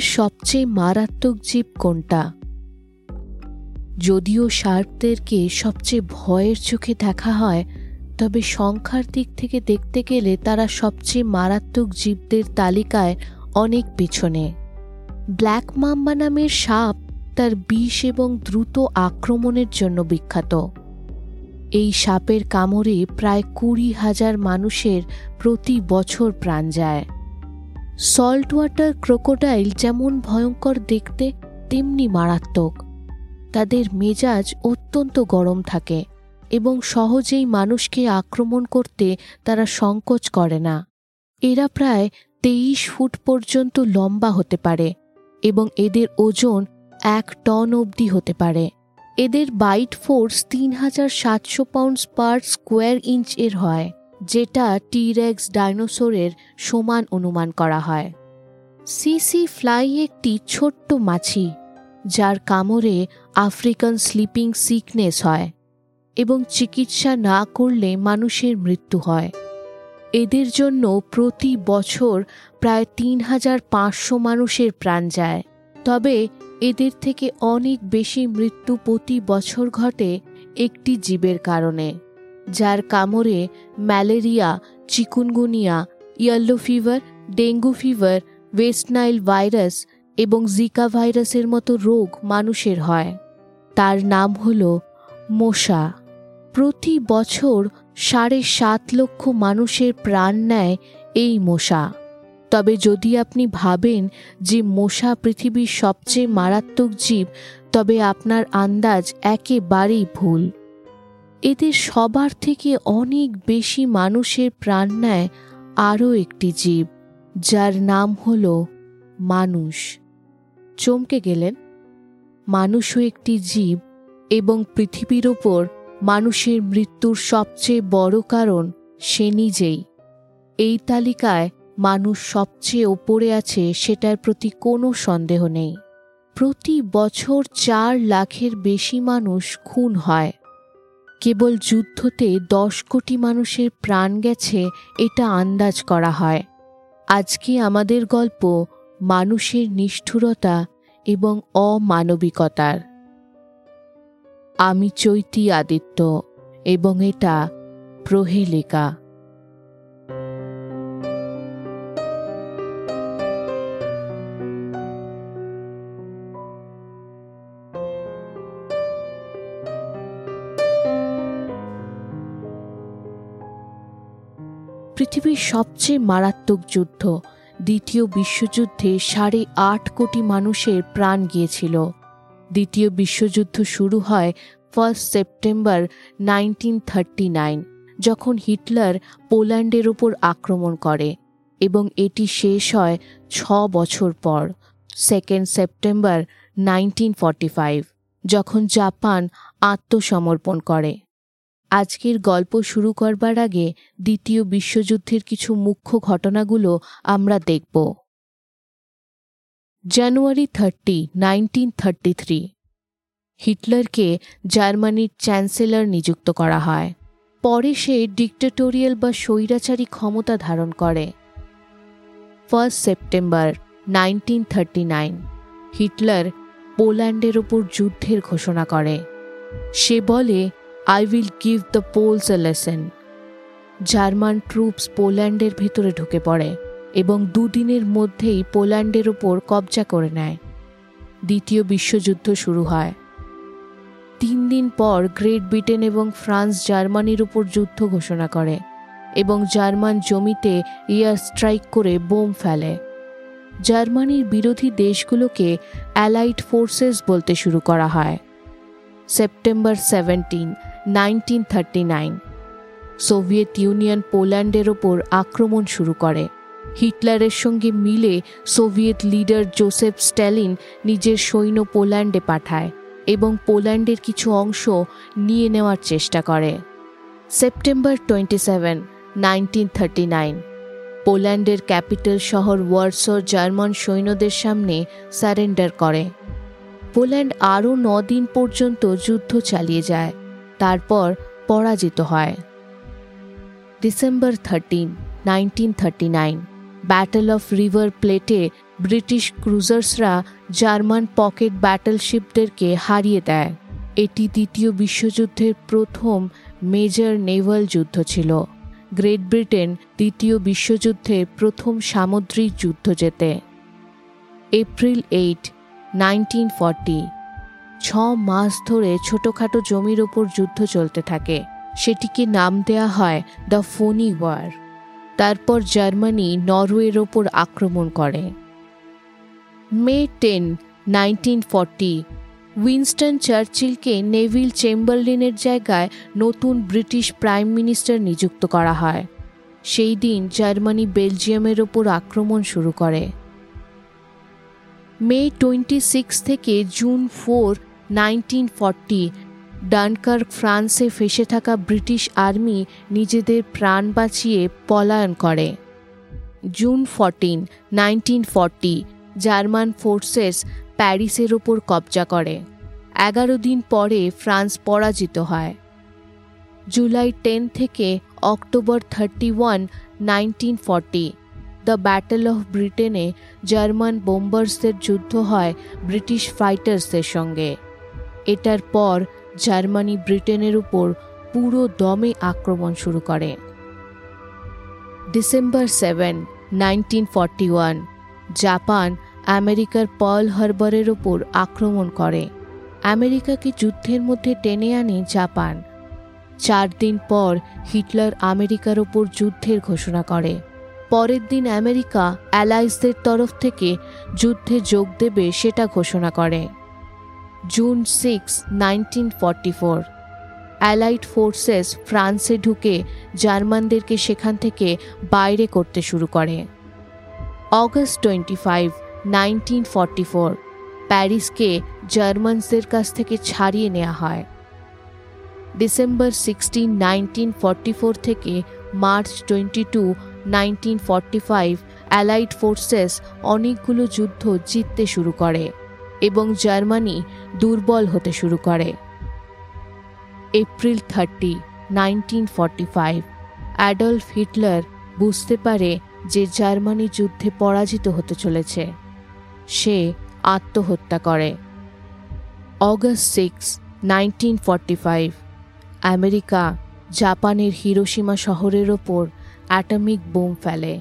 পৃথিবীর সবচেয়ে মারাত্মক জীব কোনটা? যদিও শার্কদেরকে সবচেয়ে ভয়ের চোখে দেখা হয়, তবে সংখ্যার দিক থেকে দেখতে গেলে তারা সবচেয়ে মারাত্মক জীবদের তালিকায় অনেক পেছনে। ব্ল্যাক মাম্বা নামের সাপ তার বিষ এবং দ্রুত আক্রমণের জন্য বিখ্যাত। এই সাপের কামড়ে প্রায় কুড়ি হাজার মানুষের প্রতি বছর প্রাণ যায়। সল্ট ওয়াটার ক্রোকোডাইল যেমন ভয়ঙ্কর দেখতে, তেমনি মারাত্মক। তাদের মেজাজ অত্যন্ত গরম থাকে এবং সহজেই মানুষকে আক্রমণ করতে তারা সংকোচ করে না। এরা প্রায় তেইশ ফুট পর্যন্ত লম্বা হতে পারে এবং এদের ওজন এক টন অবধি হতে পারে। এদের বাইট ফোর্স তিন হাজার সাতশো পাউন্ডস পার স্কোয়ার ইঞ্চ এর হয়। যেটা টিরেক্স ডাইনোসরের সমান অনুমান করা হয়। সিসি ফ্লাই একটি ছোট্ট মাছি, যার কামড়ে আফ্রিকান স্লিপিং সিকনেস হয় এবং চিকিৎসা না করলে মানুষের মৃত্যু হয়। এদের জন্য প্রতি বছর প্রায় তিন হাজার পাঁচশো মানুষের প্রাণ যায়। তবে এদের থেকে অনেক বেশি মৃত্যু প্রতি বছর ঘটে একটি জীবের কারণে। যার কামড়ে malaria, chikungunya yellow fever dengue fever West Nile virus এবং জিকা ভাইরাসের মতো রোগ মানুষের হয়। তার নাম হল মশা। প্রতি বছর সাড়ে সাত লক্ষ মানুষের প্রাণ নেয় এই মশা। তবে যদি আপনি ভাবেন যে মশা পৃথিবীর সবচেয়ে মারাত্মক জীব, তবে আপনার আন্দাজ একেবারেই ভুল। এদের সবার থেকে অনেক বেশি মানুষের প্রাণ নেয় আরও একটি জীব, যার নাম হল মানুষ। চমকে গেলেন। মানুষও একটি জীব এবং পৃথিবীর ওপর মানুষের মৃত্যুর সবচেয়ে বড় কারণ সে নিজেই। এই তালিকায় মানুষ সবচেয়ে ওপরে আছে সেটার প্রতি কোনো সন্দেহ নেই। প্রতি বছর চার লাখের বেশি মানুষ খুন হয়। কেবল যুদ্ধতে দশ কোটি মানুষের প্রাণ গেছে, এটা আন্দাজ করা হয়। আজকে আমাদের গল্প মানুষের নিষ্ঠুরতা এবং অমানবিকতার। আমি চৈতি আদিত্য এবং এটা প্রহেলিকা। পৃথিবীর সবচেয়ে মারাত্মক যুদ্ধ। দ্বিতীয় বিশ্বযুদ্ধে সাড়ে আট কোটি মানুষের প্রাণ গিয়েছিল। দ্বিতীয় বিশ্বযুদ্ধ শুরু হয় first September nineteen thirty nine, যখন হিটলার পোল্যান্ডের ওপর আক্রমণ করে এবং এটি শেষ হয় ছ বছর পর, second September nineteen forty five, যখন জাপান আত্মসমর্পণ করে। আজকের গল্প শুরু করবার আগে দ্বিতীয় বিশ্বযুদ্ধের কিছু মুখ্য ঘটনাগুলো আমরা দেখব। January thirty, nineteen thirty three. হিটলারকে জার্মানির চ্যান্সেলর নিযুক্ত করা হয়। পরে সে ডিক্টেটোরিয়াল বা স্বৈরাচারী ক্ষমতা ধারণ করে। First September, nineteen thirty nine. Hitler পোল্যান্ডের ওপর যুদ্ধের ঘোষণা করে। সে বলে I will give the Poles a lesson German troops পোল্যান্ডের ভেতরে ঢুকে পড়ে এবং দুদিনের মধ্যেই পোল্যান্ডের ওপর কবজা করে নেয়। দ্বিতীয় বিশ্বযুদ্ধ শুরু হয়। তিন দিন পর গ্রেট ব্রিটেন এবং ফ্রান্স জার্মানির উপর যুদ্ধ ঘোষণা করে এবং জার্মান জমিতে এয়ার স্ট্রাইক করে বোম ফেলে। জার্মানির বিরোধী দেশগুলোকে অ্যালাইড ফোর্সেস বলতে শুরু করা হয়। September seventeen nineteen thirty nine. Soviet Union পোল্যান্ডের ওপর আক্রমণ শুরু করে। হিটলারের সঙ্গে মিলে সোভিয়েত লিডার জোসেফ স্ট্যালিন নিজের সৈন্য পোল্যান্ডে পাঠায় এবং পোল্যান্ডের কিছু অংশ নিয়ে নেওয়ার চেষ্টা করে। September twenty seven, nineteen thirty nine. পোল্যান্ডের ক্যাপিটাল শহর ওয়ার্সর জার্মান সৈন্যদের সামনে স্যারেন্ডার করে। পোল্যান্ড আরও দিন পর্যন্ত যুদ্ধ চালিয়ে যায়। তারপর পরাজিত হয়। December thirteen nineteen thirty nine battle of River প্লেটে ব্রিটিশ ক্রুজার্সরা জার্মান পকেট ব্যাটেলশিপদেরকে হারিয়ে দেয়। এটি দ্বিতীয় বিশ্বযুদ্ধের প্রথম মেজর নেভাল যুদ্ধ ছিল। গ্রেট ব্রিটেন দ্বিতীয় বিশ্বযুদ্ধের প্রথম সামুদ্রিক যুদ্ধ জেতে। এপ্রিল এইট নাইনটিন ফর্টি ছ মাস ধরে ছোটোখাটো জমির ওপর যুদ্ধ চলতে থাকে। সেটিকে নাম দেয়া হয় দ্য ফোনি ওয়ার। তারপর জার্মানি নরওয়ের ওপর আক্রমণ করে। May ten, nineteen forty, Winston চার্চিলকে Neville চেম্বারলিনের জায়গায় নতুন ব্রিটিশ প্রাইম মিনিস্টার নিযুক্ত করা হয়। সেই দিন জার্মানি বেলজিয়ামের ওপর আক্রমণ শুরু করে। মে টোয়েন্টি সিক্স থেকে June four nineteen forty, Dunkirk, ফ্রান্সে ফেসে থাকা ব্রিটিশ আর্মি নিজেদের প্রাণ বাঁচিয়ে পলায়ন করে। June fourteen, nineteen forty, German forces প্যারিসের ওপর কবজা করে। এগারো দিন পরে ফ্রান্স পরাজিত হয়। জুলাই টেন থেকে October thirty one, nineteen forty, the battle of ব্রিটেনে জার্মান বোম্বার্সদের যুদ্ধ হয় ব্রিটিশ ফাইটার্সদের সঙ্গে। এটার পর জার্মানি ব্রিটেনের উপর পুরো দমে আক্রমণ শুরু করে। December seven, nineteen one, Japan আমেরিকার পল হারবারের ওপর আক্রমণ করে। আমেরিকাকে যুদ্ধের মধ্যে টেনে আনে জাপান। চার দিন পর হিটলার আমেরিকার ওপর যুদ্ধের ঘোষণা করে। পরের দিন আমেরিকা অ্যালাইসদের তরফ থেকে যুদ্ধে যোগ দেবে সেটা ঘোষণা করে। June six nineteen forty four allied forces ফ্রান্সে ঢুকে জার্মানদেরকে সেখান থেকে বাইরে করতে শুরু করে। August twenty five nineteen forty four প্যারিসকে জার্মানসদের কাছ থেকে ছাড়িয়ে নেওয়া হয়। December sixteen nineteen forty four থেকে March twenty two nineteen forty five allied forces অনেকগুলো যুদ্ধ জিততে শুরু করে। এবং জার্মানি দুর্বল হতে শুরু করে। April thirty, nineteen forty five, Adolf Hitler বুঝতে পারে যে জার্মানি যুদ্ধে পরাজিত হতে চলেছে। সে আত্মহত্যা করে। August six, nineteen forty five, America জাপানের হিরোসীমা শহরের ওপর অ্যাটমিক বোম ফেলে।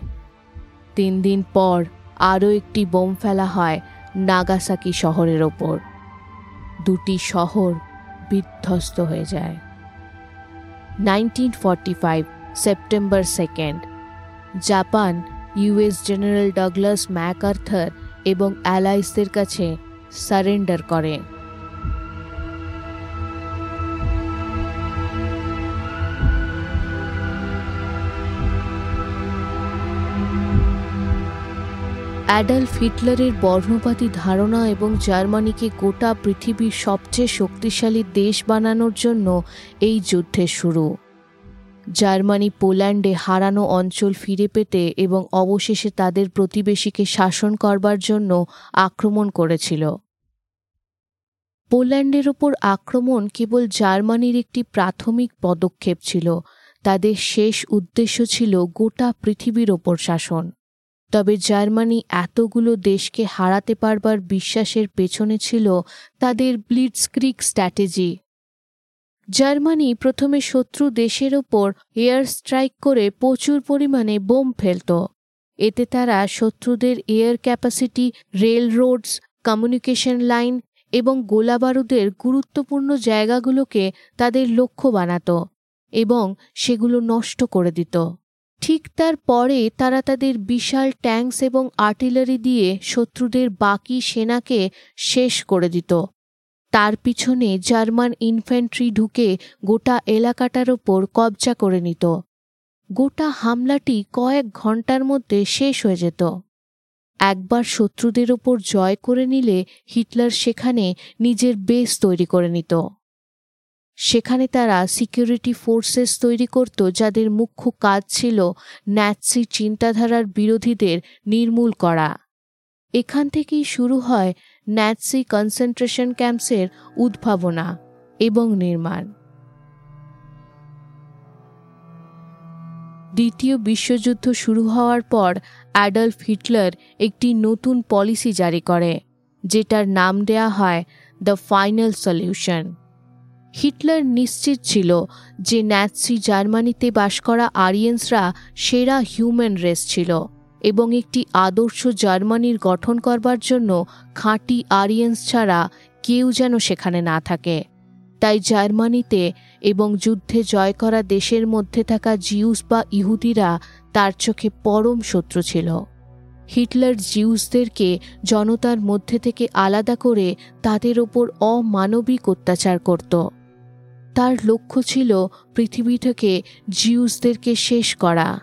তিন দিন পর আরও একটি বোম ফেলা হয় নাগাসাকি শহরের ওপর। দুটি শহর বিধ্বস্ত হয়ে যায়। Nineteen forty five, September second, Japan US general Douglas MacArthur এবং অ্যালাইসদের কাছে সারেন্ডার করে। অ্যাডালফ হিটলারের বর্ণপাতী ধারণা এবং জার্মানিকে গোটা পৃথিবীর সবচেয়ে শক্তিশালী দেশ বানানোর জন্য এই যুদ্ধের শুরু। জার্মানি পোল্যান্ডে হারানো অঞ্চল ফিরে পেতে এবং অবশেষে তাদের প্রতিবেশীকে শাসন করবার জন্য আক্রমণ করেছিল। পোল্যান্ডের ওপর আক্রমণ কেবল জার্মানির একটি প্রাথমিক পদক্ষেপ ছিল। তাদের শেষ উদ্দেশ্য ছিল গোটা পৃথিবীর ওপর শাসন। তবে জার্মানি এতগুলো দেশকে হারাতে পারবার বিশ্বাসের পেছনে ছিল তাদের ব্লিটসক্রিক স্ট্র্যাটেজি জার্মানি প্রথমে শত্রু দেশের ওপর এয়ার স্ট্রাইক করে প্রচুর পরিমাণে বোম ফেলত। এতে তারা শত্রুদের air capacity railroads communication line এবং গোলাবারুদের গুরুত্বপূর্ণ জায়গাগুলোকে তাদের লক্ষ্য বানাত এবং সেগুলো নষ্ট করে দিত। ঠিক তার পরে তারা তাদের বিশাল ট্যাঙ্কস এবং আর্টিলারি দিয়ে শত্রুদের বাকি সেনাকে শেষ করে দিত। তার পিছনে জার্মান ইনফ্যান্ট্রি ঢুকে গোটা এলাকাটার ওপর কবজা করে নিত। গোটা হামলাটি কয়েক ঘণ্টার মধ্যে শেষ হয়ে যেত। একবার শত্রুদের ওপর জয় করে নিলে হিটলার সেখানে নিজের বেস তৈরি করে নিত। সেখানে তারা সিকিউরিটি ফোর্সেস তৈরি করত, যাদের মুখ্য কাজ ছিল ন্যাৎসি চিন্তাধারার বিরোধীদের নির্মূল করা। এখান থেকেই শুরু হয় ন্যাৎসি কনসেন্ট্রেশন ক্যাম্পসের উদ্ভাবনা এবং নির্মাণ। দ্বিতীয় বিশ্বযুদ্ধ শুরু হওয়ার পর অ্যাডলফ হিটলার একটি নতুন পলিসি জারি করে, যেটার নাম দেয়া হয় দ্য ফাইনাল সলিউশন হিটলার নিশ্চিত ছিল যে ন্যাৎসি জার্মানিতে বাস করা আরিয়েন্সরা সেরা হিউম্যান রেস ছিল এবং একটি আদর্শ জার্মানির গঠন করবার জন্য খাঁটি আরিয়েন্স ছাড়া কেউ যেন সেখানে না থাকে। তাই জার্মানিতে এবং যুদ্ধে জয় করা দেশের মধ্যে থাকা জিউস বা ইহুদিরা তার চোখে পরম শত্রু ছিল। হিটলার জিউসদেরকে জনতার মধ্যে থেকে আলাদা করে তাদের ওপর অমানবিক অত্যাচার করত। তার লক্ষ্য ছিল পৃথিবী থেকে জিউসদেরকে শেষ করা।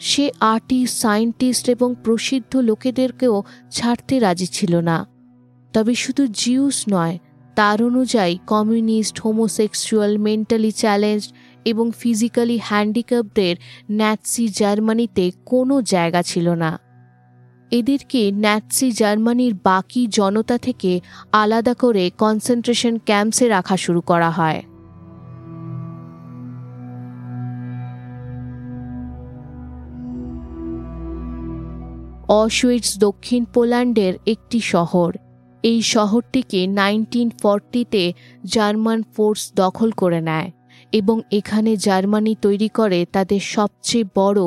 সে আর্টিস্ট সায়েন্টিস্ট এবং প্রসিদ্ধ লোকেদেরকেও ছাড়তে রাজি ছিল না। তবে শুধু জিউস নয়, তার অনুযায়ী কমিউনিস্ট, হোমোসেক্সুয়াল, মেন্টালি চ্যালেঞ্জ এবং ফিজিক্যালি হ্যান্ডিক্যাপদের ন্যাৎসি জার্মানিতে কোনো জায়গা ছিল না। এদেরকে ন্যাৎসি জার্মানির বাকি জনতা থেকে আলাদা করে কনসেন্ট্রেশন ক্যাম্পসে রাখা শুরু করা হয়। অশুইটস দক্ষিণ পোল্যান্ডের একটি শহর। এই শহরটিকে নাইনটিন ফর্টিতে জার্মান ফোর্স দখল করে নেয় এবং এখানে জার্মানি তৈরি করে তাদের সবচেয়ে বড়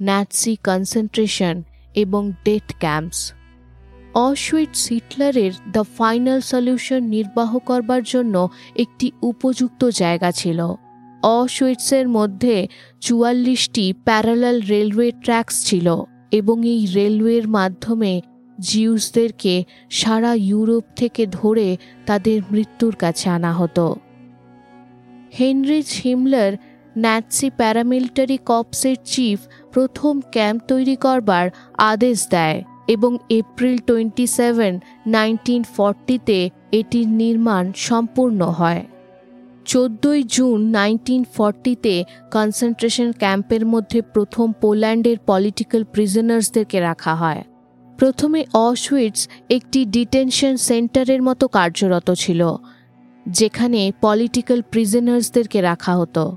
ন্যাটসি কনসেন্ট্রেশন এবং ডেথ ক্যাম্পস। অশুইট সিটলারের দ্য ফাইনাল সলিউশন নির্বাহ করবার জন্য একটি উপযুক্ত জায়গা ছিল। অশুইটসের মধ্যে চুয়াল্লিশটি প্যারালাল রেলওয়ে ট্র্যাকস ছিল। এবং এই রেলওয়ের মাধ্যমে জিউসদেরকে সারা ইউরোপ থেকে ধরে তাদের মৃত্যুর কাছে আনা হতো। হেনরিচ হিমলার ন্যাটসি প্যারামিলিটারি কপসের চিফ প্রথম ক্যাম্প তৈরি করবার আদেশ দেয় এবং এপ্রিল টোয়েন্টি সেভেন, নাইনটিন ফর্টিতে এটির নির্মাণ সম্পূর্ণ হয়। চোদ্দই জুন নাইনটিন ফর্টিতে কনসেন্ট্রেশন ক্যাম্পের মধ্যে প্রথম পোল্যান্ডের পলিটিক্যাল প্রিজনার্সদেরকে রাখা হয়। প্রথমে অসুইটস একটি ডিটেনশন সেন্টারের মতো কার্যরত ছিল, যেখানে পলিটিক্যাল প্রিজনার্সদেরকে রাখা হতো।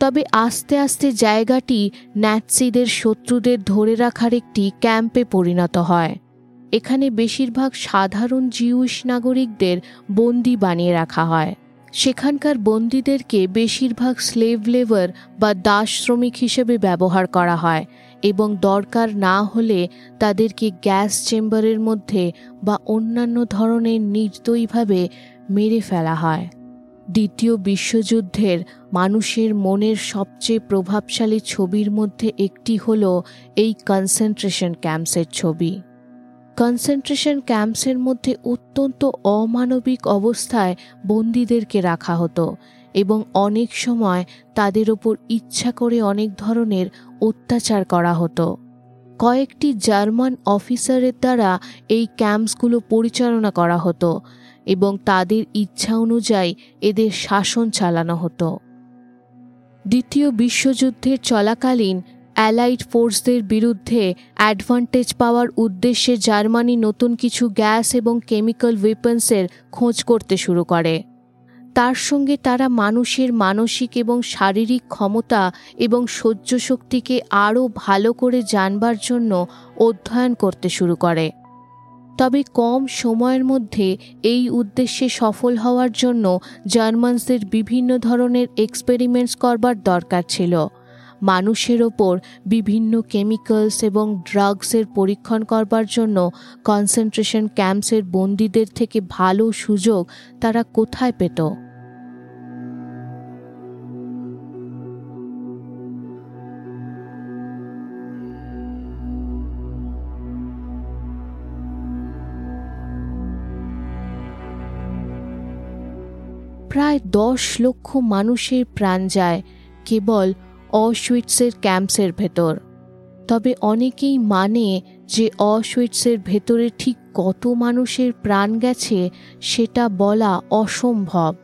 তবে আস্তে আস্তে জায়গাটি ন্যাটসিদের শত্রুদের ধরে রাখার একটি ক্যাম্পে পরিণত হয়। এখানে বেশিরভাগ সাধারণ জিউস নাগরিকদের বন্দি বানিয়ে রাখা হয়। সেখানকার বন্দীদেরকে বেশিরভাগ স্লেভ লেবার বা দাস শ্রমিক হিসেবে ব্যবহার করা হয় এবং দরকার না হলে তাদেরকে গ্যাস চেম্বারের মধ্যে বা অন্যান্য ধরনের নির্দয়ীভাবে মেরে ফেলা হয়। দ্বিতীয় বিশ্বযুদ্ধের মানুষের মনের সবচেয়ে প্রভাবশালী ছবির মধ্যে একটি হল এই কনসেন্ট্রেশন ক্যাম্পসের ছবি। কনসেন্ট্রেশন ক্যাম্পসের মধ্যে অত্যন্ত অমানবিক অবস্থায় বন্দীদেরকে রাখা হতো এবং অনেক সময় তাদের ওপর ইচ্ছা করে অনেক ধরনের অত্যাচার করা হতো। কয়েকটি জার্মান অফিসারের দ্বারা এই ক্যাম্পসগুলো পরিচালনা করা হতো এবং তাদের ইচ্ছা অনুযায়ী এদের শাসন চালানো হতো। দ্বিতীয় বিশ্বযুদ্ধের চলাকালীন অ্যালাইড ফোর্সদের বিরুদ্ধে অ্যাডভান্টেজ পাওয়ার উদ্দেশ্যে জার্মানি নতুন কিছু গ্যাস এবং কেমিক্যাল ওয়েপন্সের খোঁজ করতে শুরু করে। তার সঙ্গে তারা মানুষের মানসিক এবং শারীরিক ক্ষমতা এবং সহ্য শক্তিকে আরও ভালো করে জানবার জন্য অধ্যয়ন করতে শুরু করে। তবে কম সময়ের মধ্যে এই উদ্দেশ্যে সফল হওয়ার জন্য জার্মানসদের বিভিন্ন ধরনের এক্সপেরিমেন্টস করবার দরকার ছিল। মানুষের ওপর বিভিন্ন কেমিক্যালস এবং ড্রাগসের পরীক্ষণ করবার জন্য কনসেন্ট্রেশন ক্যাম্পসের বন্দীদের থেকে ভালো সুযোগ তারা কোথায় পেত? প্রায় দশ লক্ষ মানুষের প্রাণ যায়। কেবল অসুইটসের ক্যাম্পসের ভেতর। তবে অনেকেই মানে যে অসুইটসের ভেতরে ঠিক কত মানুষের প্রাণ গেছে সেটা বলা অসম্ভব।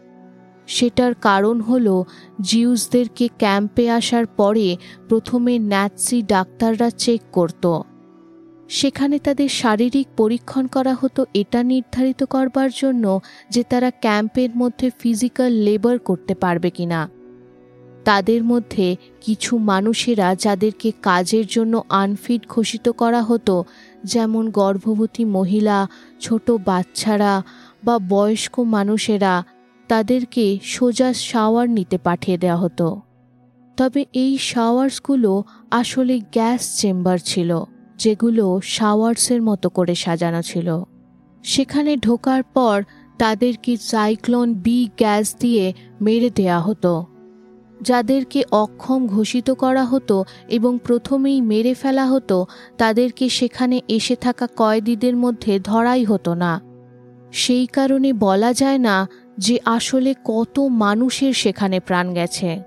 সেটার কারণ হল জিউসদেরকে ক্যাম্পে আসার পরে প্রথমে ন্যাটসি ডাক্তাররা চেক করত। সেখানে তাদের শারীরিক পরীক্ষণ করা হতো এটা নির্ধারিত করবার জন্য যে তারা ক্যাম্পের মধ্যে ফিজিক্যাল লেবার করতে পারবে কিনা। তাদের মধ্যে কিছু মানুষেরা যাদেরকে কাজের জন্য আনফিট ঘোষিত করা হতো, যেমন গর্ভবতী মহিলা, ছোট বাচ্চারা বা বয়স্ক মানুষেরা, তাদেরকে সোজা শাওয়ার নিতে পাঠিয়ে দেওয়া হতো। তবে এই শাওয়ার্সগুলো আসলে গ্যাস চেম্বার ছিল, যেগুলো শাওয়ার্সের মতো করে সাজানো ছিল। সেখানে ঢোকার পর তাদেরকে সাইক্লোন বি গ্যাস দিয়ে মেরে দেয়া হতো। যাদেরকে অক্ষম ঘোষিত করা হতো এবং প্রথমেই মেরে ফেলা হতো, তাদেরকে সেখানে এসে থাকা কয়েদিদের মধ্যে ধরাই হতো না। সেই কারণে বলা যায় না যে আসলে কত মানুষের সেখানে প্রাণ গেছে।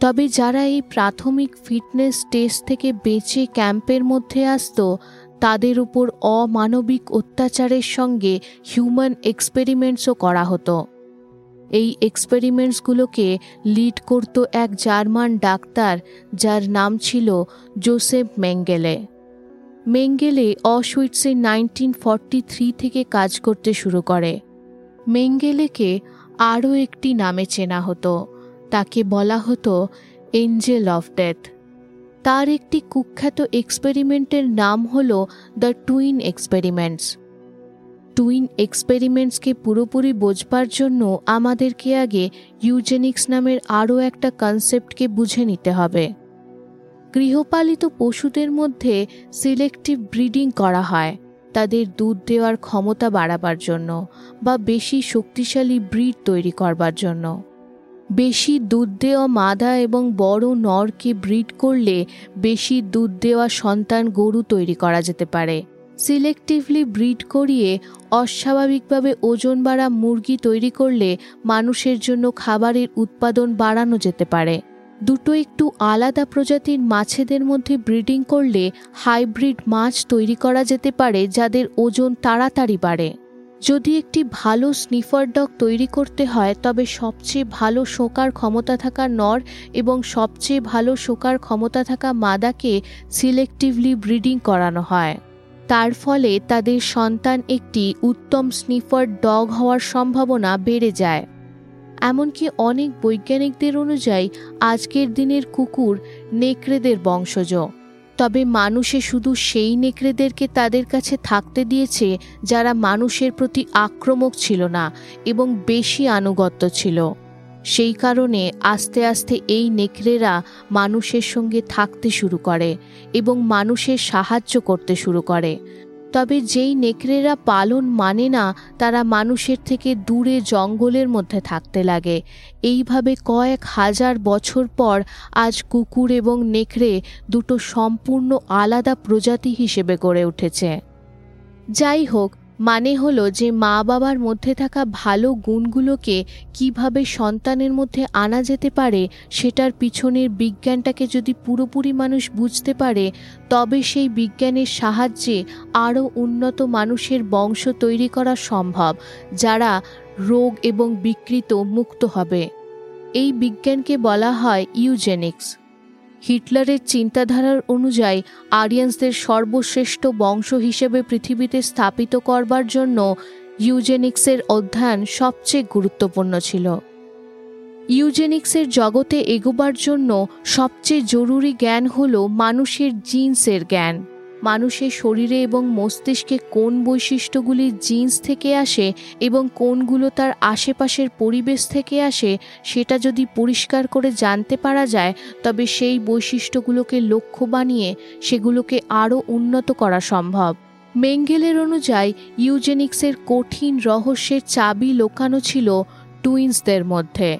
তবে যারা এই প্রাথমিক ফিটনেস টেস্ট থেকে বেঁচে ক্যাম্পের মধ্যে আসত, তাদের উপর অমানবিক অত্যাচারের সঙ্গে হিউম্যান এক্সপেরিমেন্টসও করা হতো। এই এক্সপেরিমেন্টসগুলোকে লিড করত এক জার্মান ডাক্তার, যার নাম ছিল জোসেফ মেঙ্গেলে মেঙ্গেলে অসুইটসে নাইনটিন ফর্টি থ্রি থেকে কাজ করতে শুরু করে। মেঙ্গেলেকে আরও একটি নামে চেনা হতো। তাকে বলা হতো এঞ্জেল অফ ডেথ তার একটি কুখ্যাত এক্সপেরিমেন্টের নাম হল দ্য টুইন এক্সপেরিমেন্টস টুইন এক্সপেরিমেন্টসকে পুরোপুরি বোঝবার জন্য আমাদেরকে আগে ইউজেনিক্স নামের আরও একটা কনসেপ্টকে বুঝে নিতে হবে। গৃহপালিত পশুদের মধ্যে সিলেক্টিভ ব্রিডিং করা হয়, তাদের দুধ দেওয়ার ক্ষমতা বাড়াবার জন্য বা বেশি শক্তিশালী ব্রিড তৈরি করবার জন্য। বেশি দুধ দেওয়া মাদা এবং বড় নরকে ব্রিড করলে বেশি দুধ দেওয়া সন্তান গরু তৈরি করা যেতে পারে। সিলেক্টিভলি ব্রিড করিয়ে অস্বাভাবিকভাবে ওজন বাড়া মুরগি তৈরি করলে মানুষের জন্য খাবারের উৎপাদন বাড়ানো যেতে পারে। দুটো একটু আলাদা প্রজাতির মাছেদের মধ্যে ব্রিডিং করলে হাইব্রিড মাছ তৈরি করা যেতে পারে যাদের ওজন তাড়াতাড়ি বাড়ে। যদি একটি ভালো স্নিফার ডগ তৈরি করতে হয়, তবে সবচেয়ে ভালো শোকার ক্ষমতা থাকা নর এবং সবচেয়ে ভালো শোকার ক্ষমতা থাকা মাদাকে সিলেক্টিভলি ব্রিডিং করানো হয়। তার ফলে তাদের সন্তান একটি উত্তম স্নিফার ডগ হওয়ার সম্ভাবনা বেড়ে যায়। এমনকি অনেক বৈজ্ঞানিকদের অনুযায়ী আজকের দিনের কুকুর নেকড়েদের বংশজ। তবে মানুষে শুধু সেই নেকড়েদেরকে তাদের কাছে থাকতে দিয়েছে যারা মানুষের প্রতি আক্রমক ছিল না এবং বেশি আনুগত্য ছিল। সেই কারণে আস্তে আস্তে এই নেকড়েরা মানুষের সঙ্গে থাকতে শুরু করে এবং মানুষের সাহায্য করতে শুরু করে। তবে যেই নেকড়েরা পালন মানে না, তারা মানুষের থেকে দূরে জঙ্গলের মধ্যে থাকতে লাগে। এইভাবে কয়েক হাজার বছর পর আজ কুকুর এবং নেকড়ে দুটো সম্পূর্ণ আলাদা প্রজাতি হিসেবে গড়ে উঠেছে। যাই হোক মানে হলো যে মা বাবার মধ্যে থাকা ভালো গুণগুলোকে কীভাবে সন্তানের মধ্যে আনা যেতে পারে, সেটার পিছনের বিজ্ঞানটাকে যদি পুরোপুরি মানুষ বুঝতে পারে, তবে সেই বিজ্ঞানের সাহায্যে আরও উন্নত মানুষের বংশ তৈরি করা সম্ভব, যারা রোগ এবং বিকৃত মুক্ত হবে। এই বিজ্ঞানকে বলা হয় ইউজেনিক্স। হিটলারের চিন্তাধারার অনুযায়ী আরিয়ান্সদের সর্বশ্রেষ্ঠ বংশ হিসেবে পৃথিবীতে স্থাপিত করবার জন্য ইউজেনিক্সের অধ্যয়ন সবচেয়ে গুরুত্বপূর্ণ ছিল। ইউজেনিক্সের জগতে এগোবার জন্য সবচেয়ে জরুরি জ্ঞান হল মানুষের জিন্সের জ্ঞান। মানুষের শরীরে এবং মস্তিষ্কে কোন বৈশিষ্ট্যগুলি জিন্স থেকে আসে এবং কোনগুলো তার আশেপাশের পরিবেশ থেকে আসে, সেটা যদি পরিষ্কার করে জানতে পারা যায়, তবে সেই বৈশিষ্ট্যগুলোকে লক্ষ্য বানিয়ে সেগুলোকে আরও উন্নত করা সম্ভব। মেঙ্গেলের অনুযায়ী, ইউজেনিক্সের কঠিন রহস্যের চাবি লোকানো ছিল টুইন্সদের মধ্যে।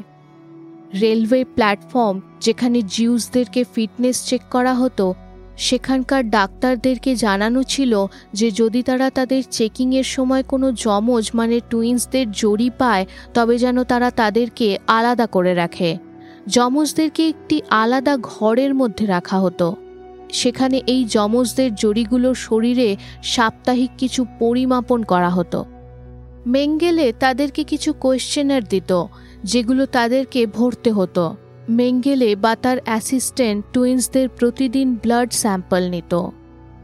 রেলওয়ে প্ল্যাটফর্ম, যেখানে জিউসদেরকে ফিটনেস চেক করা হতো সেখানকার ডাক্তারদেরকে জানানো ছিল যে যদি তারা তাদের চেকিংয়ের সময় কোনো যমজ মানে টুইন্সদের জড়ি পায়, তবে যেন তারা তাদেরকে আলাদা করে রাখে। যমজদেরকে একটি আলাদা ঘরের মধ্যে রাখা হতো। সেখানে এই যমজদের জড়িগুলোর শরীরে সাপ্তাহিক কিছু পরিমাপন করা হতো। মেঙ্গেলে তাদেরকে কিছু কোয়েশ্চেনার দিত, যেগুলো তাদেরকে ভরতে হতো। মেঙ্গেলে বা তার অ্যাসিস্ট্যান্ট টুইন্সদের প্রতিদিন ব্লাড স্যাম্পল নিত।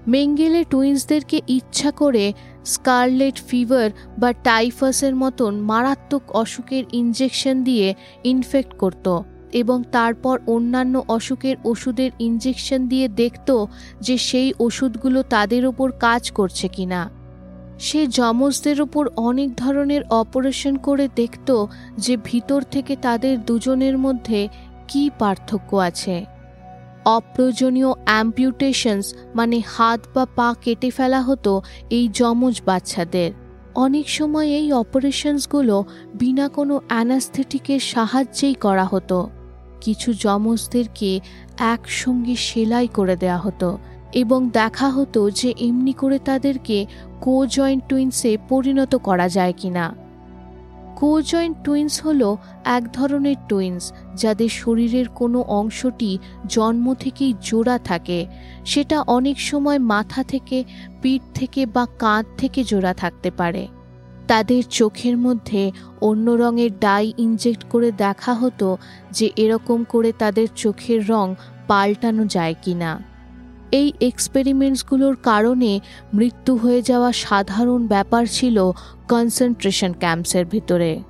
মেঙ্গেলে টুইন্সদেরকে ইচ্ছা করে স্কারলেট ফিভার বা টাইফাসের মতন মারাত্মক অসুখের ইঞ্জেকশন দিয়ে ইনফেক্ট করত এবং তারপর অন্যান্য অসুখের ওষুধের ইঞ্জেকশন দিয়ে দেখত যে সেই ওষুধগুলো তাদের ওপর কাজ করছে কিনা। সে যমজদের ওপর অনেক ধরনের অপারেশন করে দেখত যে ভিতর থেকে তাদের দুজনের মধ্যে কি পার্থক্য আছে? অপ্রয়োজনীয় অ্যাম্পিউটেশনস মানে হাত বা পা কেটে ফেলা হতো এই যমজ বাচ্চাদের। অনেক সময় এই অপারেশনসগুলো বিনা কোনো অ্যানাস্থেটিকের সাহায্যেই করা হতো। কিছু যমজদেরকে একসঙ্গে সেলাই করে দেওয়া হতো এবং দেখা হতো যে এমনি করে তাদেরকে কো জয়েন্ট টুইন্সে পরিণত করা যায় কিনা। কো জয়েন্ট টুইন্স হল এক ধরনের টুইন্স যাদের শরীরের কোনো অংশটি জন্ম থেকেই জোড়া থাকে। সেটা অনেক সময় মাথা থেকে, পিঠ থেকে বা কাঁধ থেকে জোড়া থাকতে পারে। তাদের চোখের মধ্যে অন্য রঙের ডাই ইনজেক্ট করে দেখা হতো যে এরকম করে তাদের চোখের রং পাল্টানো যায় কিনা। এই এক্সপেরিমেন্টসগুলোর কারণে মৃত্যু হয়ে যাওয়া সাধারণ ব্যাপার ছিল কনসেন্ট্রেশন ক্যাম্পসের ভিতরে।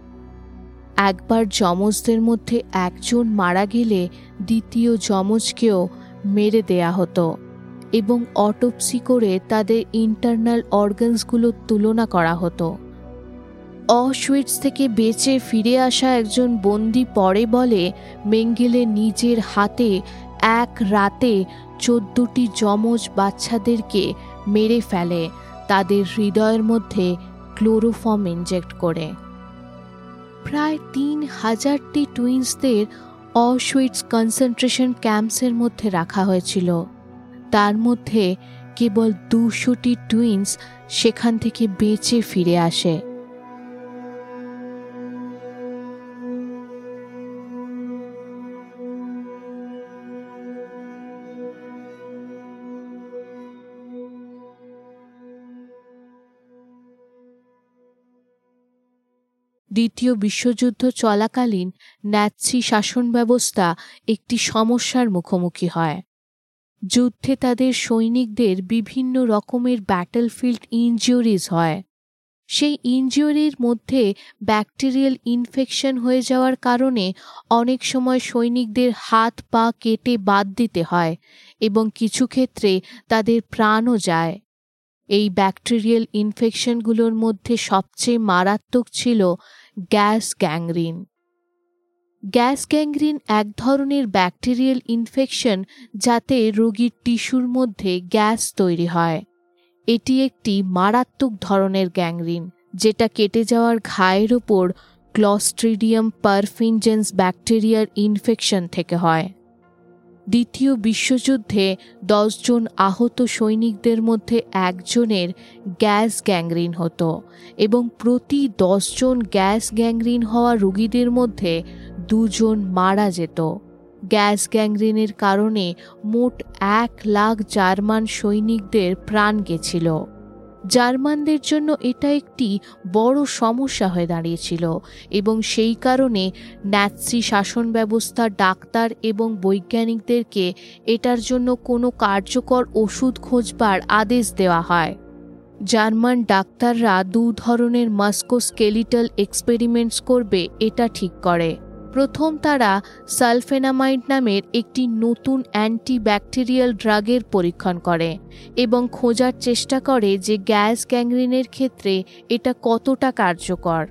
একবার যমজদের মধ্যে একজন মারা গেলে দ্বিতীয় যমজকেও মেরে দেয়া হতো এবং অটোপসি করে তাদের ইন্টারনাল অর্গানসগুলোর তুলনা করা হতো। অসুইটস থেকে বেঁচে ফিরে আসা একজন বন্দি পরে বলে, মেঙ্গেলে নিজের হাতে এক রাতে চোদ্দটি যমজ বাচ্চাদেরকে মেরে ফেলে, তাদের হৃদয়ের মধ্যে ক্লোরোফর্ম ইনজেক্ট করে। প্রায় তিন হাজারটি টুইন্সদের অসুইটস কনসেন্ট্রেশন ক্যাম্পসের মধ্যে রাখা হয়েছিল। তার মধ্যে কেবল দুশোটি টুইন্স সেখান থেকে বেঁচে ফিরে আসে। দ্বিতীয় বিশ্বযুদ্ধ চলাকালীন ন্যাৎসি শাসন ব্যবস্থা একটি সমস্যার মুখোমুখি হয়। যুদ্ধে তাদের সৈনিকদের বিভিন্ন রকমের ব্যাটলফিল্ড ইনজিওরিজ হয়। সেই ইনজিওরির মধ্যে ব্যাকটেরিয়াল ইনফেকশন হয়ে যাওয়ার কারণে অনেক সময় সৈনিকদের হাত পা কেটে বাদ দিতে হয় এবং কিছু ক্ষেত্রে তাদের প্রাণও যায়। এই ব্যাকটেরিয়াল ইনফেকশনগুলোর মধ্যে সবচেয়ে মারাত্মক ছিল গ্যাস গ্যাংরিন। গ্যাস গ্যাংরিন এক ধরনের ব্যাকটেরিয়াল ইনফেকশন যাতে রোগীর টিস্যুর মধ্যে গ্যাস তৈরি হয়। এটি একটি মারাত্মক ধরনের গ্যাংরিন, যেটা কেটে যাওয়ার ঘায়ের ওপর ক্লস্ট্রিডিয়াম পারফিনজেন্স ব্যাকটেরিয়ার ইনফেকশন থেকে হয়। দ্বিতীয় বিশ্বযুদ্ধে দশজন আহত সৈনিকদের মধ্যে একজনের গ্যাস গ্যাংরিন হতো এবং প্রতি দশজন গ্যাস গ্যাংরিন হওয়া রুগীদের মধ্যে দুজন মারা যেত। গ্যাস গ্যাংরিনের কারণে মোট এক লাখ জার্মান সৈনিকদের প্রাণ গেছিল। জার্মানদের জন্য এটা একটি বড় সমস্যা হয়ে দাঁড়িয়েছিল এবং সেই কারণে ন্যাৎসি শাসন ব্যবস্থা ডাক্তার এবং বৈজ্ঞানিকদেরকে এটার জন্য কোনো কার্যকর ওষুধ খোঁজবার আদেশ দেওয়া হয়। জার্মান ডাক্তাররা দু ধরনের মাস্কোস্কেলিটাল এক্সপেরিমেন্টস করবে, এটা ঠিক করে। প্রথম তারা সালফেনামাইড নামের একটি নতুন অ্যান্টিব্যাকটেরিয়াল ড্রাগের পরীক্ষণ করে এবং খোঁজার চেষ্টা করে যে গ্যাস গ্যাংরিনের ক্ষেত্রে এটা কতটা কার্যকর।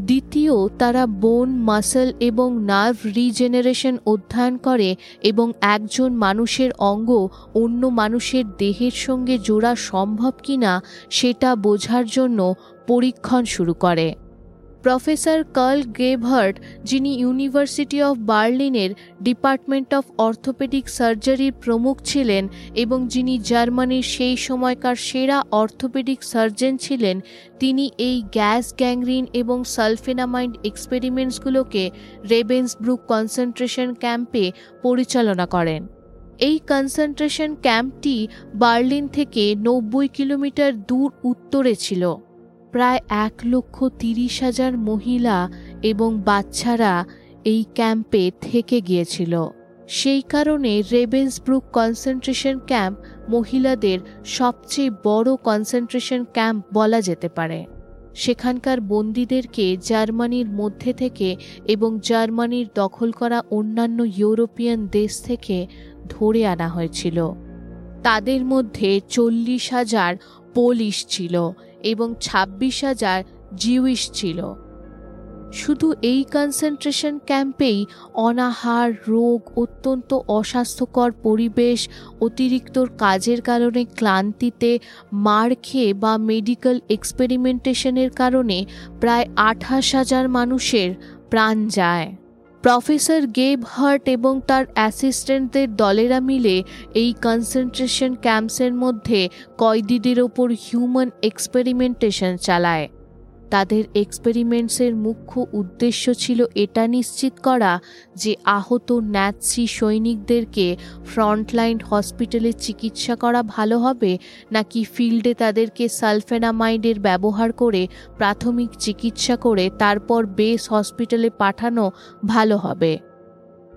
দ্বিতীয়, তারা বোন, মাসেল এবং নার্ভ রিজেনারেশন অধ্যয়ন করে এবং একজন মানুষের অঙ্গ অন্য মানুষের দেহের সঙ্গে জোড়া সম্ভব কিনা সেটা বোঝার জন্য পরীক্ষণ শুরু করে। প্রফেসর কার্ল গেভার্ট যিনি ইউনিভার্সিটি অফ বার্লিনের ডিপার্টমেন্ট অফ অর্থোপেডিক সার্জারির প্রমুখ ছিলেন এবং যিনি জার্মানির সেই সময়কার সেরা অর্থোপেডিক সার্জন ছিলেন, তিনি এই গ্যাস, গ্যাংরিন এবং সালফেনামাইন্ড এক্সপেরিমেন্টসগুলোকে রেবেন্সব্রুক কনসেন্ট্রেশন ক্যাম্পে পরিচালনা করেন। এই কনসেন্ট্রেশন ক্যাম্পটি বার্লিন থেকে নব্বই কিলোমিটার দূর উত্তরে ছিল। প্রায় এক লক্ষ তিরিশ হাজার মহিলা এবং বাচ্চারা এই ক্যাম্পে থেকে গিয়েছিল। সেই কারণে রেবেন্সব্রুক কনসেন্ট্রেশন ক্যাম্প মহিলাদের সবচেয়ে বড় কনসেন্ট্রেশন ক্যাম্প বলা যেতে পারে। সেখানকার বন্দীদেরকে জার্মানির মধ্যে থেকে এবং জার্মানির দখল করা অন্যান্য ইউরোপিয়ান দেশ থেকে ধরে আনা হয়েছিল। তাদের মধ্যে চল্লিশ হাজার পোলিশ ছিল এবং ছাব্বিশ হাজার জিউইশ ছিল। শুধু এই কনসেন্ট্রেশন ক্যাম্পেই অনাহার, রোগ, অত্যন্ত অস্বাস্থ্যকর পরিবেশ, অতিরিক্ত কাজের কারণে ক্লান্তিতে মার খেয়ে বা মেডিকেল এক্সপেরিমেন্টেশনের কারণে প্রায় আঠাশ হাজার মানুষের প্রাণ যায়। প্রফেসর গেব হার্ট এবং তার অ্যাসিস্ট্যান্টদের দলেরা মিলে এই কনসেন্ট্রেশন ক্যাম্পসের মধ্যে কয়েদিদের ওপর হিউম্যান এক্সপেরিমেন্টেশন চালায়। তাদের এক্সপেরিমেন্টসের মুখ্য উদ্দেশ্য ছিল এটা নিশ্চিত করা যে আহত ন্যাৎসি সৈনিকদেরকে ফ্রন্টলাইন হসপিটালে চিকিৎসা করা ভালো হবে, নাকি ফিল্ডে তাদেরকে সালফেনামাইডের ব্যবহার করে প্রাথমিক চিকিৎসা করে তারপর বেস হসপিটালে পাঠানো ভালো হবে।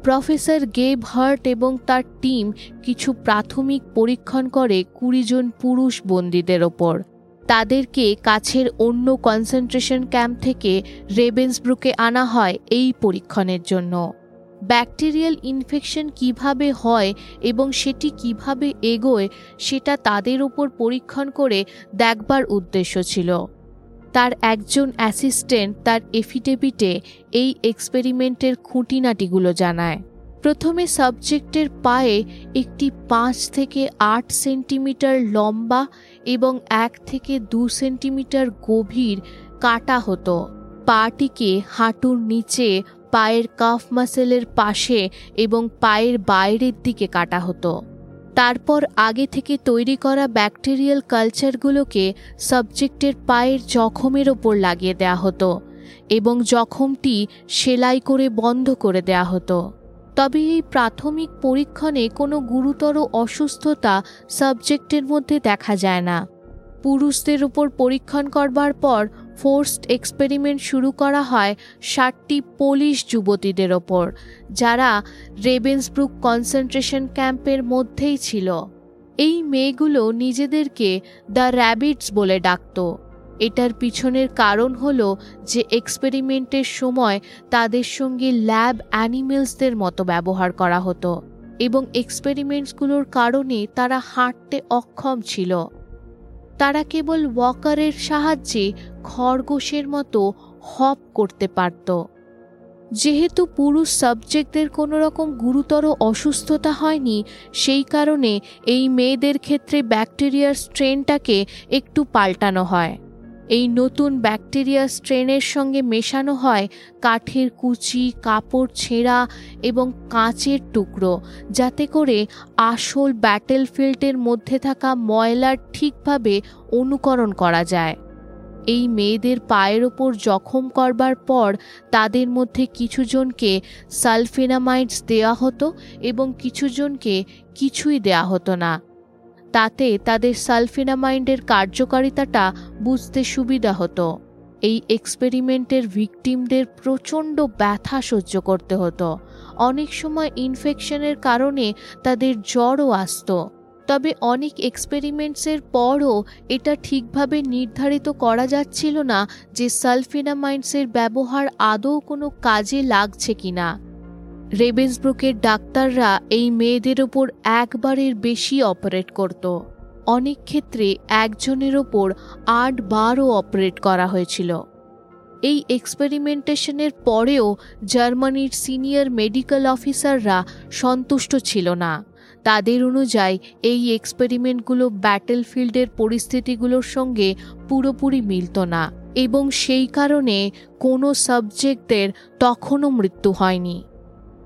প্রফেসর গেব হার্ট এবং তার টিম কিছু প্রাথমিক পরীক্ষণ করে কুড়ি জন পুরুষ বন্দীদের ওপর। তাদেরকে কাছের অন্য কনসেন্ট্রেশন ক্যাম্প থেকে রেবেন্সব্রুকে আনা হয় এই পরীক্ষণের জন্য। ব্যাকটেরিয়াল ইনফেকশন কীভাবে হয় এবং সেটি কীভাবে এগোয়, সেটা তাদের ওপর পরীক্ষণ করে দেখবার উদ্দেশ্য ছিল। তার একজন অ্যাসিস্ট্যান্ট তার এফিডেভিটে এই এক্সপেরিমেন্টের খুঁটিনাটিগুলো জানায়। প্রথমে সাবজেক্টের পায়ে একটি পাঁচ থেকে আট সেন্টিমিটার লম্বা এবং এক থেকে দু সেন্টিমিটার গভীর কাটা হতো। পাটিকে হাঁটুর নিচে, পায়ের কাফ মাসেলের পাশে এবং পায়ের বাইরের দিকে কাটা হতো। তারপর আগে থেকে তৈরি করা ব্যাকটেরিয়াল কালচারগুলোকে সাবজেক্টের পায়ের জখমের ওপর লাগিয়ে দেওয়া হতো এবং জখমটি সেলাই করে বন্ধ করে দেওয়া হতো। তবে এই প্রাথমিক পরীক্ষণে কোনো গুরুতর অসুস্থতা সাবজেক্টের মধ্যে দেখা যায় না। পুরুষদের উপর পরীক্ষণ করবার পর ফোর্সড এক্সপেরিমেন্ট শুরু করা হয় ষাটটি পোলিশ যুবতীদের ওপর, যারা রেবেন্সব্রুক কনসেন্ট্রেশন ক্যাম্পের মধ্যেই ছিল। এই মেয়েগুলো নিজেদেরকে দ্য র্যাবিটস বলে ডাকত। এটার পিছনের কারণ হলো যে এক্সপেরিমেন্টের সময় তাদের সঙ্গে ল্যাব অ্যানিমেলসদের মতো ব্যবহার করা হতো এবং এক্সপেরিমেন্টসগুলোর কারণে তারা হাঁটতে অক্ষম ছিল। তারা কেবল ওয়াকারের সাহায্যে খরগোশের মতো হপ করতে পারত। যেহেতু পুরুষ সাবজেক্টদের কোনো রকম গুরুতর অসুস্থতা হয়নি, সেই কারণে এই মেয়েদের ক্ষেত্রে ব্যাকটেরিয়ার স্ট্রেনটাকে একটু পাল্টানো হয়। এই নতুন ব্যাকটেরিয়া স্ট্রেনের সঙ্গে মেশানো হয় কাঠের কুচি, কাপড় ছেঁড়া এবং কাঁচের টুকরো, যাতে করে আসল ব্যাটেলফিল্ডের মধ্যে থাকা ময়লার ঠিকভাবে অনুকরণ করা যায়। এই মেয়েদের পায়ের ওপর জখম করবার পর তাদের মধ্যে কিছুজনকে সালফেনামাইডস দেওয়া হতো এবং কিছুজনকে কিছুই দেওয়া হতো না। তাতে তাদের সালফিনামাইন্ডের কার্যকারিতাটা বুঝতে সুবিধা হতো। এই এক্সপেরিমেন্টের ভিকটিমদের প্রচণ্ড ব্যথা সহ্য করতে হতো। অনেক সময় ইনফেকশনের কারণে তাদের জ্বরও আসত। তবে অনেক এক্সপেরিমেন্টসের পরও এটা ঠিকভাবে নির্ধারিত করা যাচ্ছিল না যে সালফিনামাইন্ডসের ব্যবহার আদৌ কোনো কাজে লাগছে কিনা। রেবেন্সব্রুকের ডাক্তাররা এই মেয়েদের ওপর একবারের বেশি অপারেট করত। অনেক ক্ষেত্রে একজনের ওপর আট বারও অপারেট করা হয়েছিল। এই এক্সপেরিমেন্টেশনের পরেও জার্মানির সিনিয়র মেডিকেল অফিসাররা সন্তুষ্ট ছিল না। তাদের অনুযায়ী এই এক্সপেরিমেন্টগুলো ব্যাটেলফিল্ডের পরিস্থিতিগুলোর সঙ্গে পুরোপুরি মিলত না এবং সেই কারণে কোনো সাবজেক্টদের তখনও মৃত্যু হয়নি।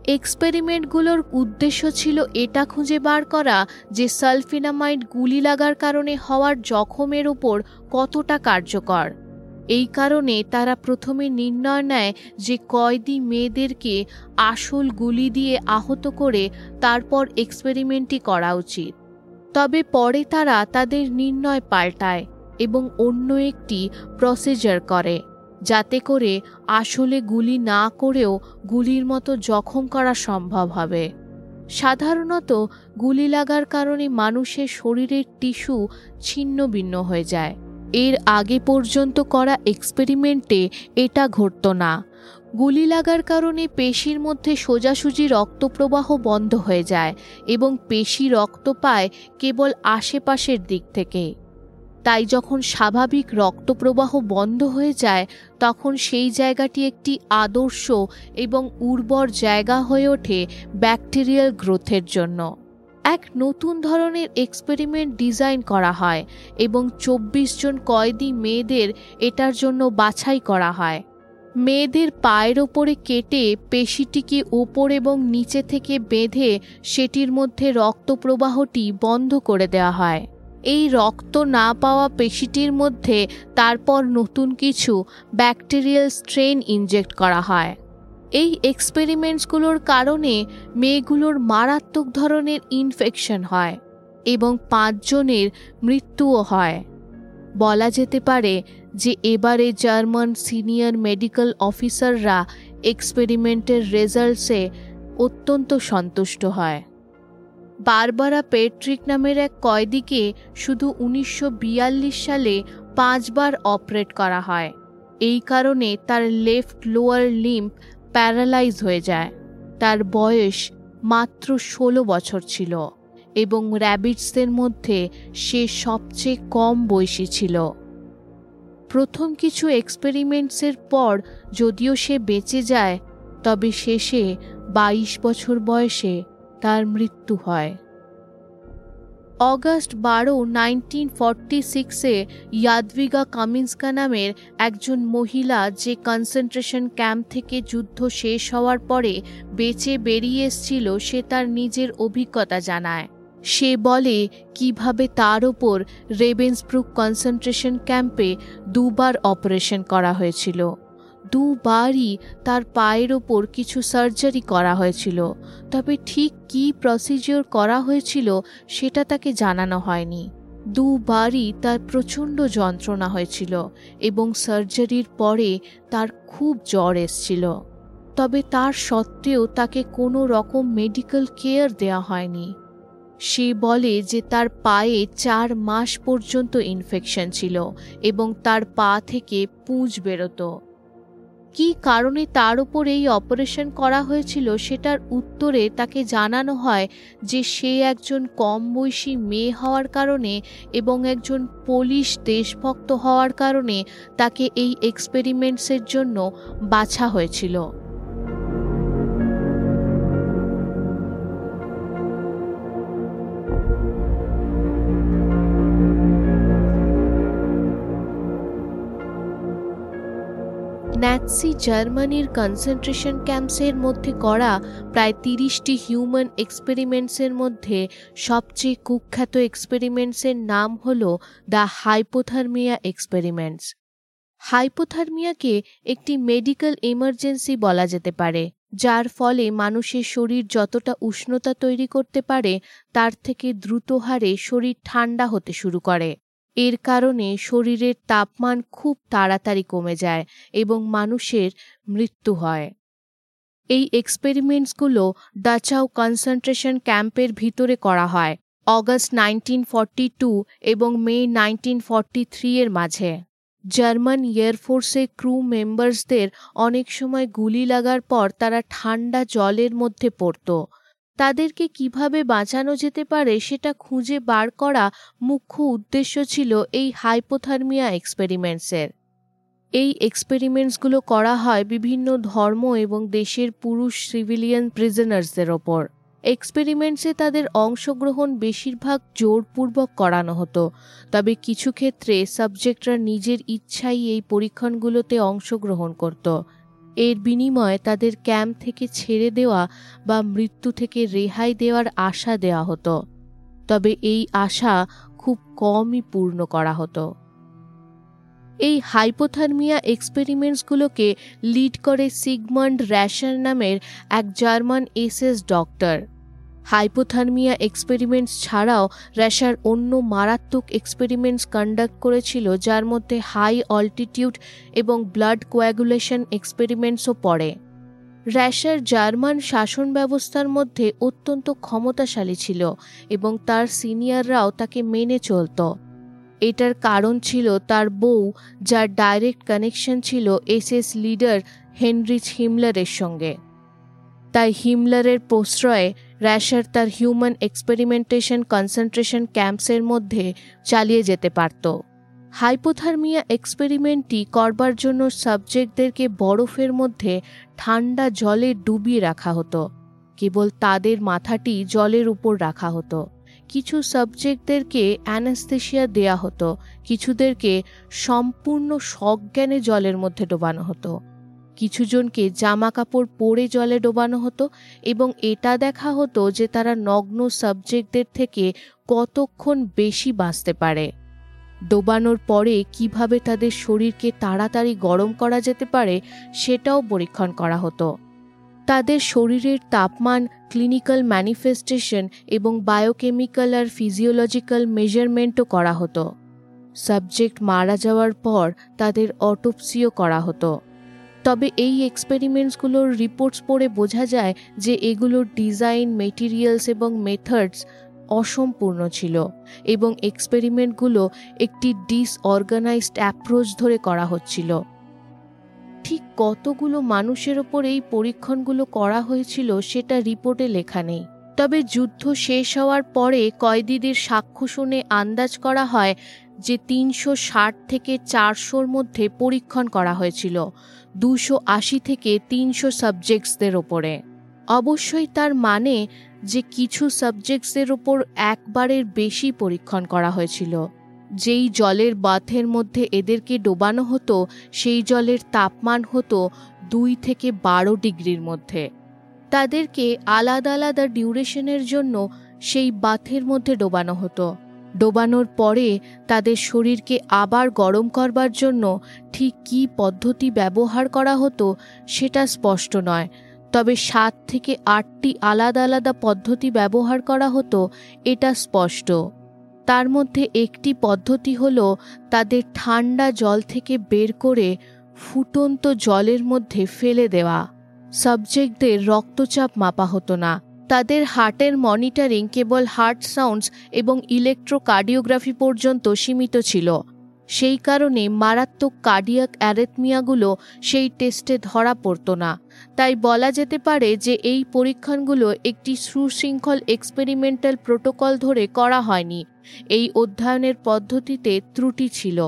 এক্সপেরিমেন্টগুলোর উদ্দেশ্য ছিল এটা খুঁজে বার করা যে সালফিনামাইড গুলি লাগার কারণে হওয়ার জখমের ওপর কতটা কার্যকর। এই কারণে তারা প্রথমে নির্ণয় নেয় যে কয়েদি মেয়েদেরকে আসল গুলি দিয়ে আহত করে তারপর এক্সপেরিমেন্টটি করা উচিত। তবে পরে তারা তাদের নির্ণয় পাল্টায় এবং অন্য একটি প্রসিজার করে। যাতে করে আসলে গুলি না করেও গুলির মতো জখম করা সম্ভব হবে। সাধারণত গুলি লাগার কারণে মানুষের শরীরের টিস্যু ছিন্ন ভিন্ন হয়ে যায়। এর আগে পর্যন্ত করা এক্সপেরিমেন্টে এটা ঘটত না। গুলি লাগার কারণে পেশির মধ্যে সোজাসুজি রক্তপ্রবাহ বন্ধ হয়ে যায় এবং পেশি রক্ত পায় কেবল আশেপাশের দিক থেকে। তাই যখন স্বাভাবিক রক্তপ্রবাহ বন্ধ হয়ে যায়, তখন সেই জায়গাটি একটি আদর্শ এবং উর্বর জায়গা হয়ে ওঠে ব্যাকটেরিয়াল গ্রোথের জন্য। এক নতুন ধরনের এক্সপেরিমেন্ট ডিজাইন করা হয় এবং চব্বিশ জন কয়েদি মেয়েদের এটার জন্য বাছাই করা হয়। মেয়েদের পায়ের ওপরে কেটে পেশিটিকে ওপর এবং নিচে থেকে বেঁধে সেটির মধ্যে রক্তপ্রবাহটি বন্ধ করে দেওয়া হয়। এই রক্ত না পাওয়া পেশিটির মধ্যে তারপর নতুন কিছু ব্যাকটেরিয়াল স্ট্রেন ইনজেক্ট করা হয়। এই এক্সপেরিমেন্টসগুলোর কারণে মেয়েগুলোর মারাত্মক ধরনের ইনফেকশন হয় এবং পাঁচজনের মৃত্যুও হয়। বলা যেতে পারে যে এবারে জার্মান সিনিয়র মেডিকেল অফিসাররা এক্সপেরিমেন্টের রেজাল্টসে অত্যন্ত সন্তুষ্ট হয়। বারবারা পেট্রিক নামের এক কয়েদিকে শুধু উনিশশো বিয়াল্লিশ সালে পাঁচবার অপারেট করা হয়। এই কারণে তার লেফট লোয়ার লিম্প প্যারালাইজ হয়ে যায়। তার বয়স মাত্র ষোলো বছর ছিল এবং র্যাবিটসদের মধ্যে সে সবচেয়ে কম বয়সী ছিল। প্রথম কিছু এক্সপেরিমেন্টসের পর যদিও সে বেঁচে যায়, তবে শেষে বাইশ বছর বয়সে তার মৃত্যু হয়। অগাস্ট বারো নাইনটিন ফর্টি সিক্সে ইয়াদভিগা কামিন্সকা নামের একজন মহিলা যে কনসেন্ট্রেশন ক্যাম্প থেকে যুদ্ধ শেষ হওয়ার পরে বেঁচে বেরিয়ে এসছিল, সে তার নিজের অভিজ্ঞতা জানায়। সে বলে, কীভাবে তার ওপর রেবেন্সব্রুক কনসেন্ট্রেশন ক্যাম্পে দুবার অপারেশন করা হয়েছিল? দুবারই তার পায়ের ওপর কিছু সার্জারি করা হয়েছিল। তবে ঠিক কী প্রসিজিওর করা হয়েছিল সেটা তাকে জানানো হয়নি। দুবারই তার প্রচণ্ড যন্ত্রণা হয়েছিল এবং সার্জারির পরে তার খুব জ্বর এসছিল। তবে তার সত্ত্বেও তাকে কোনো রকম মেডিকেল কেয়ার দেওয়া হয়নি। সে বলে যে তার পায়ে চার মাস পর্যন্ত ইনফেকশন ছিল এবং তার পা থেকে পুঁজ বেরোতো। কি কারণে তার উপর এই অপারেশন করা হয়েছিল সেটার উত্তরে তাকে জানানো হয় যে সে একজন কম বয়সী মেয়ে হওয়ার কারণে এবং একজন পুলিশ দেশভক্ত হওয়ার কারণে তাকে এই এক্সপেরিমেন্টসের জন্য বাছা হয়েছিল। ন্যাৎসি জার্মানির কনসেন্ট্রেশন ক্যাম্পসের মধ্যে করা প্রায় তিরিশটি হিউম্যান এক্সপেরিমেন্টসের মধ্যে সবচেয়ে কুখ্যাত এক্সপেরিমেন্টসের নাম হল দ্য হাইপোথার্মিয়া এক্সপেরিমেন্টস হাইপোথার্মিয়াকে একটি মেডিকেল এমার্জেন্সি বলা যেতে পারে, যার ফলে মানুষের শরীর যতটা উষ্ণতা তৈরি করতে পারে, তার থেকে দ্রুত হারে শরীর ঠান্ডা হতে শুরু করে। এর কারণে শরীরের তাপমান খুব তাড়াতাড়ি কমে যায় এবং মানুষের মৃত্যু হয়। এই এক্সপেরিমেন্টসগুলো ডাচাও কনসেন্ট্রেশন ক্যাম্পের ভিতরে করা হয় অগস্ট নাইনটিন টু এবং মে নাইনটিন ফর্টি এর মাঝে জার্মান এয়ারফোর্সের ক্রু মেম্বার্সদের অনেক সময় গুলি লাগার পর তারা ঠান্ডা জলের মধ্যে পড়ত। তাদেরকে কীভাবে বাঁচানো যেতে পারে সেটা খুঁজে বার করা মুখ্য উদ্দেশ্য ছিল এই হাইপোথার্মিয়া এক্সপেরিমেন্টসের। এই এক্সপেরিমেন্টসগুলো করা হয় বিভিন্ন ধর্ম এবং দেশের পুরুষ সিভিলিয়ান প্রিজনার্সদের ওপর। এক্সপেরিমেন্টসে তাদের অংশগ্রহণ বেশিরভাগ জোরপূর্বক করানো হতো, তবে কিছু ক্ষেত্রে সাবজেক্টরা নিজের ইচ্ছাই এই পরীক্ষণগুলোতে অংশগ্রহণ করত। এর বিনিময়ে তাদের ক্যাম্প থেকে ছেড়ে দেওয়া বা মৃত্যু থেকে রেহাই দেওয়ার আশা দেওয়া হতো। তবে এই আশা খুব কমই পূর্ণ করা হতো। এই হাইপোথার্মিয়া এক্সপেরিমেন্টসগুলোকে লিড করে সিগমন্ড র্যাশার নামের এক German SS doctor. Hypothermia experiments ছাড়াও র্যাশার অন্য মারাত্মক এক্সপেরিমেন্টস কন্ডাক্ট করেছিল, যার মধ্যে হাই অল্টিটিউড এবং ব্লাড কোয়াগুলেশন এক্সপেরিমেন্টসও পড়ে। র্যাশার জার্মান শাসন ব্যবস্থার মধ্যে অত্যন্ত ক্ষমতাশালী ছিল এবং তার সিনিয়ররাও তাকে মেনে চলত। এটার কারণ ছিল তার বউ, যার ডাইরেক্ট কানেকশন ছিল এসএস লিডার হেনরিচ হিমলারের সঙ্গে। তাই হিমলারের প্রশ্রয়ে র্যাশার তার হিউম্যান এক্সপেরিমেন্টেশন কনসেন্ট্রেশন ক্যাম্পসের মধ্যে চালিয়ে যেতে পারত। হাইপোথার্মিয়া এক্সপেরিমেন্টটি করবার জন্য সাবজেক্টদেরকে বরফের মধ্যে ঠান্ডা জলে ডুবিয়ে রাখা হতো। কেবল তাদের মাথাটি জলের উপর রাখা হতো। কিছু সাবজেক্টদেরকে অ্যানাস্থেশিয়া দেয়া হতো, কিছুদেরকে সম্পূর্ণ সজ্ঞানে জলের মধ্যে ডোবানো হতো। কিছুজনকে জামা কাপড় পরে জলে ডোবানো হতো এবং এটা দেখা হতো যে তারা নগ্ন সাবজেক্টদের থেকে কতক্ষণ বেশি বাঁচতে পারে। ডোবানোর পরে কীভাবে তাদের শরীরকে তাড়াতাড়ি গরম করা যেতে পারে সেটাও পরীক্ষণ করা হতো। তাদের শরীরের তাপমান ক্লিনিক্যাল ম্যানিফেস্টেশন এবং বায়োকেমিক্যাল আর ফিজিওলজিক্যাল মেজারমেন্টও করা হতো। সাবজেক্ট মারা যাওয়ার পর তাদের অটোপসিও করা হতো। তবে এই এক্সপেরিমেন্টসগুলোর রিপোর্টস পড়ে বোঝা যায় যে এগুলোর ডিজাইন মেটেরিয়ালস এবং মেথডস অসম্পূর্ণ ছিল এবং এক্সপেরিমেন্টগুলো একটি ডিসঅর্গানাইজড অ্যাপ্রোচ ধরে করা হচ্ছিল। ঠিক কতগুলো মানুষের ওপর এই পরীক্ষণগুলো করা হয়েছিল সেটা রিপোর্টে লেখা নেই। তবে যুদ্ধ শেষ হওয়ার পরে কয়েদিদের সাক্ষ্য শুনে আন্দাজ করা হয় যে তিনশো ষাট থেকে চারশোর মধ্যে পরীক্ষণ করা হয়েছিল। দুশো আশি থেকে তিনশো সাবজেক্টসদের ওপরে। অবশ্যই তার মানে যে কিছু সাবজেক্টসদের ওপর একবারের বেশি পরীক্ষণ করা হয়েছিল। যেই জলের বাথের মধ্যে এদেরকে ডোবানো হতো, সেই জলের তাপমান হতো দুই থেকে বারো ডিগ্রির মধ্যে। তাদেরকে আলাদা আলাদা ডিউরেশনের জন্য সেই বাথের মধ্যে ডোবানো হতো। ডোবানোর পরে তাদের শরীরকে আবার গরম করবার জন্য ঠিক কী পদ্ধতি ব্যবহার করা হতো সেটা স্পষ্ট নয়। তবে সাত থেকে আটটি আলাদা আলাদা পদ্ধতি ব্যবহার করা হতো, এটা স্পষ্ট। তার মধ্যে একটি পদ্ধতি হল তাদের ঠান্ডা জল থেকে বের করে ফুটন্ত জলের মধ্যে ফেলে দেওয়া। সাবজেক্টদের রক্তচাপ মাপা হতো না। তাদের হার্টের মনিটরিং কেবল হার্ট সাউন্ডস এবং ইলেকট্রোকার্ডিওগ্রাফি পর্যন্ত সীমিত ছিল। সেই কারণে মারাত্মক কার্ডিয়াক অ্যারেথমিয়াগুলো সেই টেস্টে ধরা পড়ত না। তাই বলা যেতে পারে যে এই পরীক্ষণগুলো একটি সুশৃঙ্খল এক্সপেরিমেন্টাল প্রোটোকল ধরে করা হয়নি। এই অধ্যয়নের পদ্ধতিতে ত্রুটি ছিল।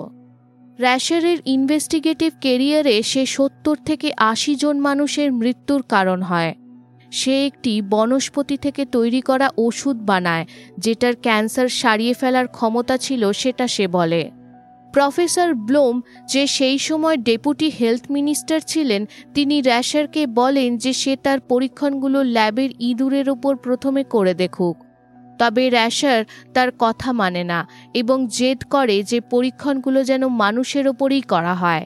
র্যাশারের ইনভেস্টিগেটিভ কেরিয়ারে সে সত্তর থেকে আশি জন মানুষের মৃত্যুর কারণ হয়। সে একটি বনস্পতি থেকে তৈরি করা ওষুধ বানায়, যেটার ক্যান্সার সারিয়ে ফেলার ক্ষমতা ছিল, সেটা সে বলে। প্রফেসর ব্লোম, যে সেই সময় ডেপুটি হেলথ মিনিস্টার ছিলেন, তিনি র্যাশারকে বলেন যে সে তার পরীক্ষণগুলো ল্যাবের ইঁদুরের ওপর প্রথমে করে দেখুক। তবে র্যাশার তার কথা মানে না, এবং জেদ করে যে পরীক্ষণগুলো যেন মানুষের ওপরেই করা হয়।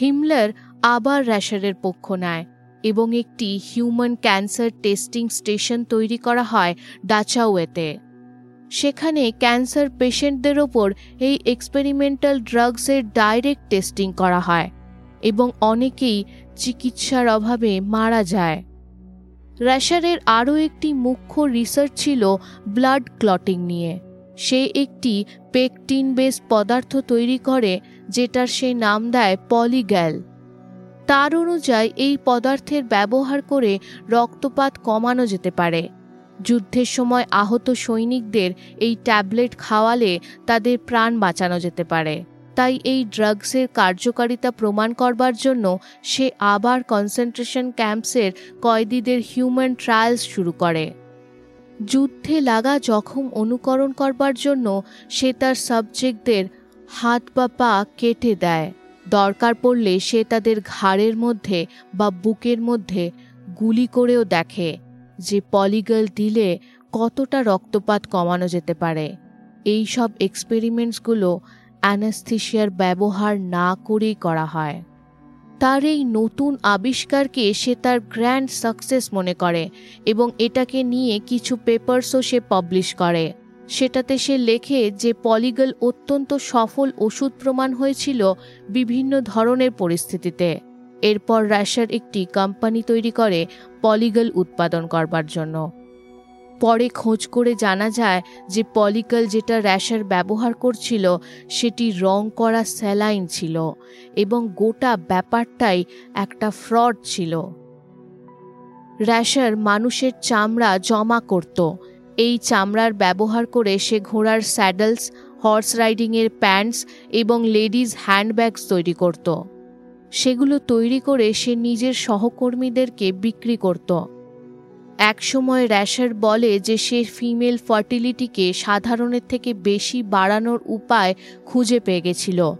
হিমলার আবার র্যাশারের পক্ষ নেয়। এবং একটি হিউম্যান ক্যান্সার টেস্টিং স্টেশন তৈরি করা হয় ডাচাওয়েতে। সেখানে ক্যান্সার পেশেন্টদের ওপর এই এক্সপেরিমেন্টাল ড্রাগসের ডাইরেক্ট টেস্টিং করা হয় এবং অনেকেই চিকিৎসার অভাবে মারা যায়। র্যাশারের আরও একটি মুখ্য রিসার্চ ছিল ব্লাড ক্লটিং নিয়ে। সে একটি পেকটিন বেস পদার্থ তৈরি করে যেটার সে নাম দেয় পলিগ্যাল তার অনুযায়ী এই পদার্থের ব্যবহার করে রক্তপাত কমানো যেতে পারে। যুদ্ধের সময় আহত সৈনিকদের এই ট্যাবলেট খাওয়ালে তাদের প্রাণ বাঁচানো যেতে পারে। তাই এই ড্রাগসের কার্যকারিতা প্রমাণ করবার জন্য সে আবার কনসেন্ট্রেশন ক্যাম্পসের কয়েদিদের হিউম্যান ট্রায়ালস শুরু করে। যুদ্ধে লাগা জখম অনুকরণ করবার জন্য সে তার সাবজেক্টদের হাত বা পা কেটে দেয়। দরকার পড়লে সে তাদের ঘাড়ের মধ্যে বা বুকের মধ্যে গুলি করেও দেখে যে পলিগল দিলে কতটা রক্তপাত কমানো যেতে পারে। এই সব এক্সপেরিমেন্টসগুলো অ্যানাস্থিসিয়ার ব্যবহার না করেই করা হয়। তার এই নতুন আবিষ্কারকে সে তার গ্র্যান্ড সাকসেস মনে করে এবং এটাকে নিয়ে কিছু পেপারসও সে পাবলিশ করে। সেটাতে সে লেখে যে পলিগল অত্যন্ত সফল ওষুধ প্রমাণ হয়েছিল বিভিন্ন ধরনের পরিস্থিতিতে। এরপর র্যাশার একটি কোম্পানি তৈরি করে পলিগল উৎপাদন করবার জন্য। পরে খোঁজ করে জানা যায় যে পলিকল যেটা র্যাশার ব্যবহার করছিল, সেটি রং করা স্যালাইন ছিল এবং গোটা ব্যাপারটাই একটা ফ্রড ছিল। র্যাশার মানুষের চামড়া জমা করত এই চামড়ার ব্যবহার করে সে ঘোড়ার স্যাডেলস, হর্স রাইডিংয়ের প্যান্টস এবং লেডিজ হ্যান্ডব্যাগস তৈরি করত। সেগুলো তৈরি করে সে নিজের সহকর্মীদেরকে বিক্রি করত। একসময় র্যাশার বলে যে সে ফিমেল ফার্টিলিটিকে সাধারণের থেকে বেশি বাড়ানোর উপায় খুঁজে পেয়ে গেছিল।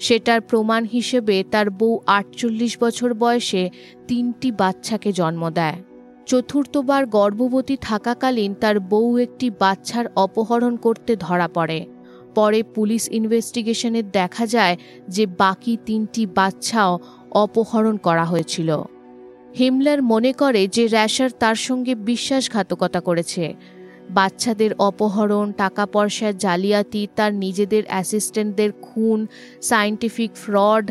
সেটার প্রমাণ হিসেবে তার বউ আটচল্লিশ বছর বয়সে তিনটি বাচ্চাকে জন্ম দেয়। চতুর্থবার গর্ভবতী থাকাকালীন তার বউ একটি বাচ্চার অপহরণ করতে ধরা পড়ে। পরে পুলিশ ইনভেস্টিগেশনে দেখা যায় যে বাকি তিনটি বাচ্চাও অপহরণ করা হয়েছিল। হিমলার মনে করে যে র্যাশার তার সঙ্গে বিশ্বাসঘাতকতা করেছে। বাচ্চাদের অপহরণ টাকা পয়সার জালিয়াতি, তার নিজেদের অ্যাসিস্ট্যান্টদের খুন সায়েন্টিফিক ফ্রড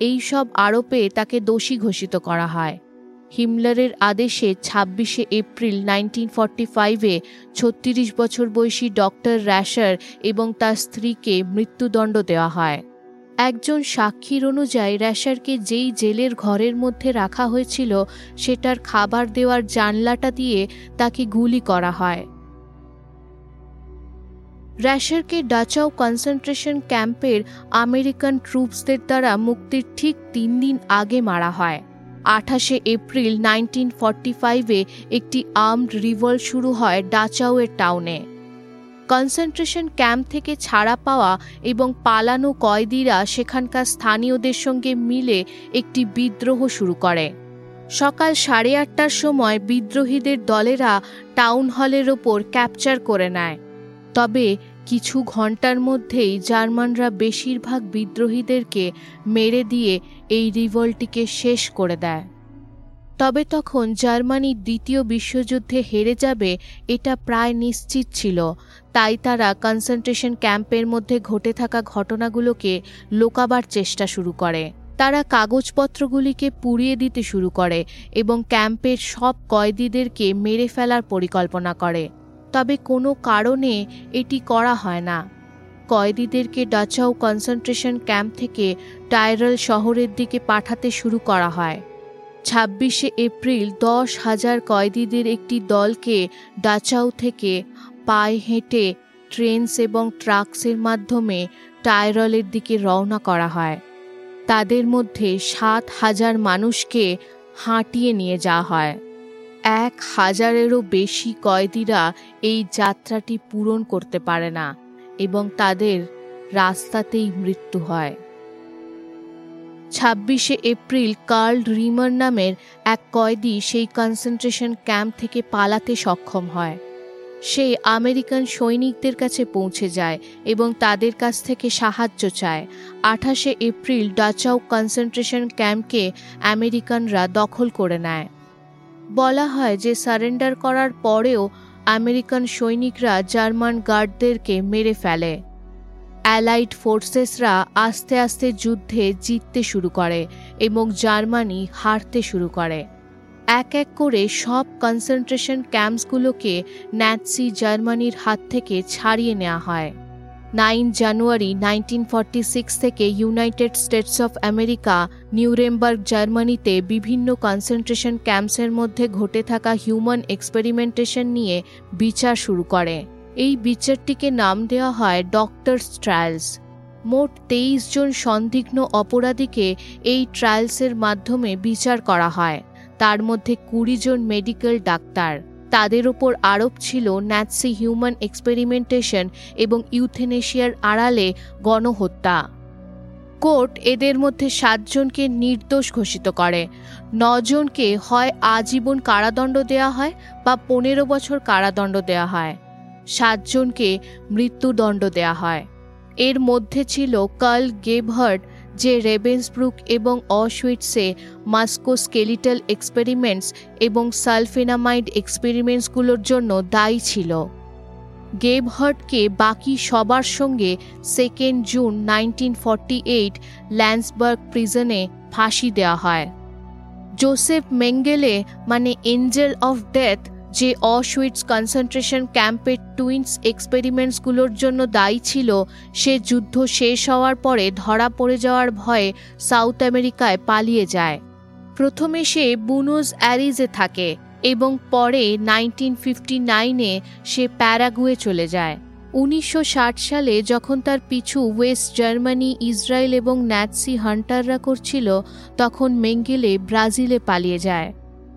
এই সব আরোপে তাকে দোষী ঘোষিত করা হয়। হিমলারের আদেশে ছাব্বিশে এপ্রিল নাইনটিন ফর্টি ফাইভে ছত্রিশ বছর বয়সী ডক্টর র্যাশার এবং তার স্ত্রীকে মৃত্যুদণ্ড দেওয়া হয়। একজন সাক্ষীর অনুযায়ী র্যাশারকে যেই জেলের ঘরের মধ্যে রাখা হয়েছিল, সেটার খাবার দেওয়ার জানলাটা দিয়ে তাকে গুলি করা হয়। র্যাশারকে ডাচাও কনসেন্ট্রেশন ক্যাম্পের আমেরিকান ট্রুপসদের দ্বারা মুক্তির ঠিক তিন দিন আগে মারা হয়। আঠাশে এপ্রিল নাইনটিন ফর্টি ফাইভে একটি আর্মড রিভল্ট শুরু হয় ডাচাউয়ের টাউনে। কনসেন্ট্রেশন ক্যাম্প থেকে ছাড়া পাওয়া এবং পালানো কয়েদিরা সেখানকার স্থানীয়দের সঙ্গে মিলে একটি বিদ্রোহ শুরু করে। সকাল সাড়ে আটটার সময় বিদ্রোহীদের দলেরা টাউন হলের ওপর ক্যাপচার করে নেয়। তবে কিছু ঘণ্টার মধ্যেই জার্মানরা বেশিরভাগ বিদ্রোহীদেরকে মেরে দিয়ে এই রিভল্টটিকে শেষ করে দেয়। তবে তখন জার্মানি দ্বিতীয় বিশ্বযুদ্ধে হেরে যাবে এটা প্রায় নিশ্চিত ছিল, তাই তারা কনসেন্ট্রেশন ক্যাম্পের মধ্যে ঘটে থাকা ঘটনাগুলোকে লোকাবার চেষ্টা শুরু করে। তারা কাগজপত্রগুলিকে পুড়িয়ে দিতে শুরু করে এবং ক্যাম্পের সব কয়েদিদেরকে মেরে ফেলার পরিকল্পনা করে। তবে কোনো কারণে এটি করা হয় না। কয়েদিদেরকে ডাচাও কনসেন্ট্রেশন ক্যাম্প থেকে টাইরাল শহরের দিকে পাঠাতে শুরু করা হয়। ছাব্বিশে এপ্রিল দশ হাজার কয়েদিদের একটি দলকে ডাচাউ থেকে পায়ে হেঁটে ট্রেনস এবং ট্রাকসের মাধ্যমে টাইরলের দিকে রওনা করা হয়। তাদের মধ্যে সাত হাজার মানুষকে হাঁটিয়ে নিয়ে যাওয়া হয়। এক হাজারেরও বেশি কয়েদিরা এই যাত্রাটি পূরণ করতে পারে না এবং তাদের রাস্তাতেই মৃত্যু হয়। ছাব্বিশে এপ্রিল কার্ল রিমার নামের এক কয়েদি সেই কনসেন্ট্রেশন ক্যাম্প থেকে পালাতে সক্ষম হয়। সে আমেরিকান সৈনিকদের কাছে পৌঁছে যায় এবং তাদের কাছ থেকে সাহায্য চায়। আঠাশে এপ্রিল ডাচাউ কনসেন্ট্রেশন ক্যাম্পকে আমেরিকানরা দখল করে নেয়। বলা হয় যে সারেন্ডার করার পরেও আমেরিকান সৈনিকরা জার্মান গার্ডদেরকে মেরে ফেলে। অ্যালাইড ফোর্সেসরা আস্তে আস্তে যুদ্ধে জিততে শুরু করে এবং জার্মানি হারতে শুরু করে। এক এক করে সব কনসেন্ট্রেশন ক্যাম্পসগুলোকে ন্যাৎসি জার্মানির হাত থেকে ছাড়িয়ে নেওয়া হয়। নাইন জানুয়ারি নাইনটিন থেকে United States of America, Nuremberg, জার্মানিতে বিভিন্ন কনসেন্ট্রেশন ক্যাম্পসের মধ্যে ঘটে থাকা হিউম্যান এক্সপেরিমেন্টেশন নিয়ে বিচার শুরু করে। এই বিচারটিকে নাম দেওয়া হয় ডক্টরস ট্রায়ালস মোট তেইশ জন সন্দিগ্ন অপরাধীকে এই ট্রায়ালসের মাধ্যমে বিচার করা হয়। তার মধ্যে কুড়ি জন মেডিকেল ডাক্তার। তাদের ওপর আরোপ ছিল ন্যাটসি হিউম্যান এক্সপেরিমেন্টেশন এবং ইউথেনেশিয়ার আড়ালে গণহত্যা। কোর্ট এদের মধ্যে সাতজনকে নির্দোষ ঘোষিত করে। নজনকে হয় আজীবন কারাদণ্ড দেওয়া হয় বা পনেরো বছর কারাদণ্ড দেওয়া হয়। সাতজনকে মৃত্যুদণ্ড দেওয়া হয়। এর মধ্যে ছিল কার্ল গেভহার্ড যে রেবেন্সব্রুক এবং অসুইটসে মাস্কোস্কেলিটাল এক্সপেরিমেন্টস এবং সালফেনামাইড এক্সপেরিমেন্টসগুলোর জন্য দায়ী ছিল। গেবহার্টকে বাকি সবার সঙ্গে second June nineteen forty eight Landsberg প্রিজনে ফাঁসি দেওয়া হয়। জোসেফ মেঙ্গেলে মানে এঞ্জেল অফ ডেথ যে অসুইটস কনসেন্ট্রেশন ক্যাম্পের টুইন্স এক্সপেরিমেন্টসগুলোর জন্য দায়ী ছিল, সে যুদ্ধ শেষ হওয়ার পরে ধরা পড়ে যাওয়ার ভয়ে সাউথ আমেরিকায় পালিয়ে যায়। প্রথমে সে বুনোজ অ্যারিজে থাকে এবং পরে নাইনটিন ফিফটি নাইনে সে প্যারাগুয়ে চলে যায়। উনিশশো ষাট সালে যখন তার পিছু ওয়েস্ট জার্মানি, ইসরায়েল এবং ন্যাটসি হান্টাররা করছিল, তখন মেঙ্গেলে ব্রাজিলে পালিয়ে যায়।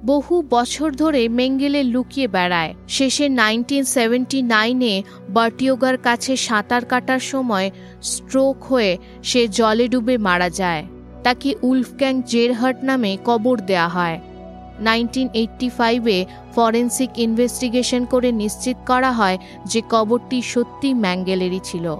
বহু বছর ধরে মেঙ্গেলে লুকিয়ে বেড়ায়। শেষে নাইনটিন সেভেন্টি নাইনে বার্টিওগার কাছে সাঁতার কাটার সময় স্ট্রোক হয়ে সে জলে ডুবে মারা যায়। তাকে উলফক্যাং জেরহাট নামে কবর দেয়া হয়। নাইনটিন এইট্টি ফাইভে ফরেন্সিক ইনভেস্টিগেশন করে নিশ্চিত করা হয় যে কবরটি সত্যি ম্যাঙ্গেলেরই ছিল।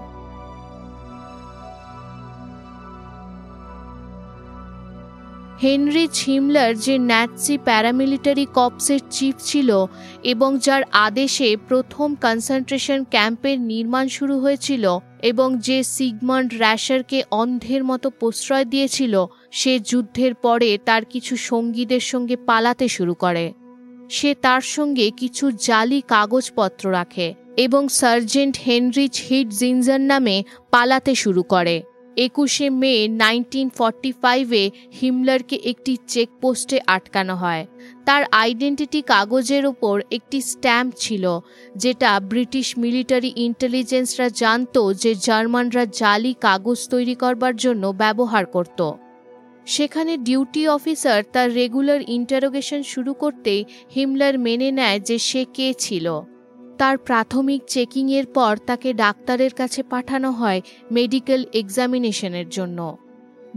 হেনরি ছিমলার যে ন্যাটসি প্যারামিলিটারি কপসের চিফ ছিল এবং যার আদেশে প্রথম কনসেন্ট্রেশন ক্যাম্পের নির্মাণ শুরু হয়েছিল এবং যে সিগমন্ড র্যাশারকে অন্ধের মতো প্রশ্রয় দিয়েছিল, সে যুদ্ধের পরে তার কিছু সঙ্গীদের সঙ্গে পালাতে শুরু করে। সে তার সঙ্গে কিছু জালি কাগজপত্র রাখে এবং সার্জেন্ট হেনরিচ হিট জিনজার নামে পালাতে শুরু করে। একুশে মে নাইনটিন ফর্টি ফাইভে হিমলারকে একটি চেকপোস্টে আটকানো হয়। তার আইডেন্টিটি কাগজের ওপর একটি স্ট্যাম্প ছিল, যেটা ব্রিটিশ মিলিটারি ইন্টেলিজেন্সরা জানত যে জার্মানরা জালি কাগজ তৈরি করবার জন্য ব্যবহার করত। সেখানে ডিউটি অফিসার তার রেগুলার ইন্টারোগেশন শুরু করতেই হিমলার মেনে নেয় যে সে কে ছিল। তার প্রাথমিক চেকিংয়ের পর তাকে ডাক্তারের কাছে পাঠানো হয় মেডিকেল এক্সামিনেশনের জন্য।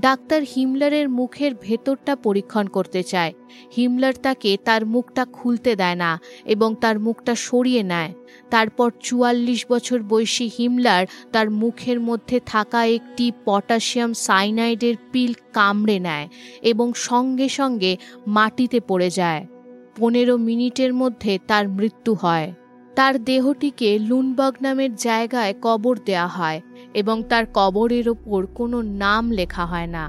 ডাক্তার হিমলারের মুখের ভেতরটা পরীক্ষণ করতে চায়। হিমলার তাকে তার মুখটা খুলতে দেয় না এবং তার মুখটা সরিয়ে নেয়। তারপর চুয়াল্লিশ বছর বয়সী হিমলার তার মুখের মধ্যে থাকা একটি পটাশিয়াম সাইনাইডের পিল কামড়ে নেয় এবং সঙ্গে সঙ্গে মাটিতে পড়ে যায়। পনেরো মিনিটের মধ্যে তার মৃত্যু হয়। তার দেহটিকে লুনবগ নামের জায়গায় কবর দেয়া হয় এবং তার কবরের ওপর কোনো নাম লেখা হয় না।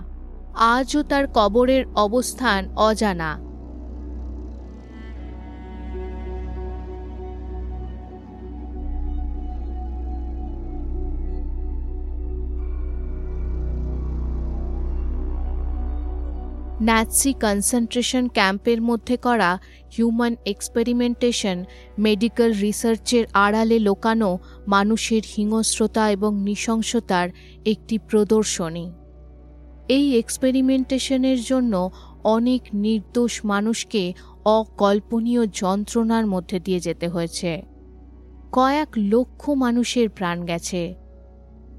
আজও তার কবরের অবস্থান অজানা। ন্যাটসি কনসেন্ট্রেশন ক্যাম্পের মধ্যে করা হিউম্যান এক্সপেরিমেন্টেশন মেডিকেল রিসার্চের আড়ালে লোকানো মানুষের হিংস্রতা এবং নৃশংসতার একটি প্রদর্শনী। এই এক্সপেরিমেন্টেশনের জন্য অনেক নির্দোষ মানুষকে অকল্পনীয় যন্ত্রণার মধ্যে দিয়ে যেতে হয়েছে। কয়েক লক্ষ মানুষের প্রাণ গেছে।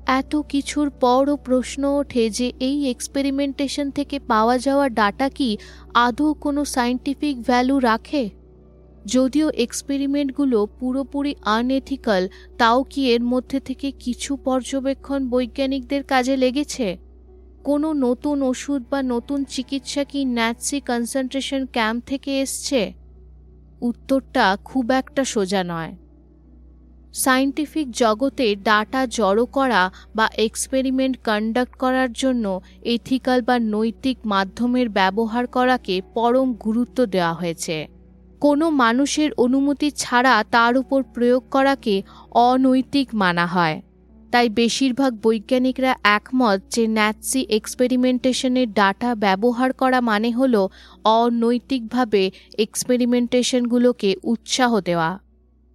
এত কিছুর পরও প্রশ্ন ওঠে যে এই এক্সপেরিমেন্টেশন থেকে পাওয়া যাওয়া ডাটা কি আদৌ কোনো সাইন্টিফিক ভ্যালু রাখে? যদিও এক্সপেরিমেন্টগুলো পুরোপুরি আনএথিক্যাল তাও কি এর মধ্যে থেকে কিছু পর্যবেক্ষণ বৈজ্ঞানিকদের কাজে লেগেছে? কোনো নতুন ওষুধ বা নতুন চিকিৎসা কি ন্যাটসি কনসেন্ট্রেশন ক্যাম্প থেকে এসছে? উত্তরটা খুব একটা সোজা নয়। সায়েন্টিফিক জগতে ডাটা জড়ো করা বা এক্সপেরিমেন্ট কন্ডাক্ট করার জন্য এথিক্যাল বা নৈতিক মাধ্যমের ব্যবহার করাকে পরম গুরুত্ব দেওয়া হয়েছে। কোনো মানুষের অনুমতি ছাড়া তার উপর প্রয়োগ করাকে অনৈতিক মানা হয়। তাই বেশিরভাগ বৈজ্ঞানিকরা একমত যে ন্যাটসি এক্সপেরিমেন্টেশনের ডাটা ব্যবহার করা মানে হল অনৈতিকভাবে এক্সপেরিমেন্টেশনগুলোকে উৎসাহ দেওয়া।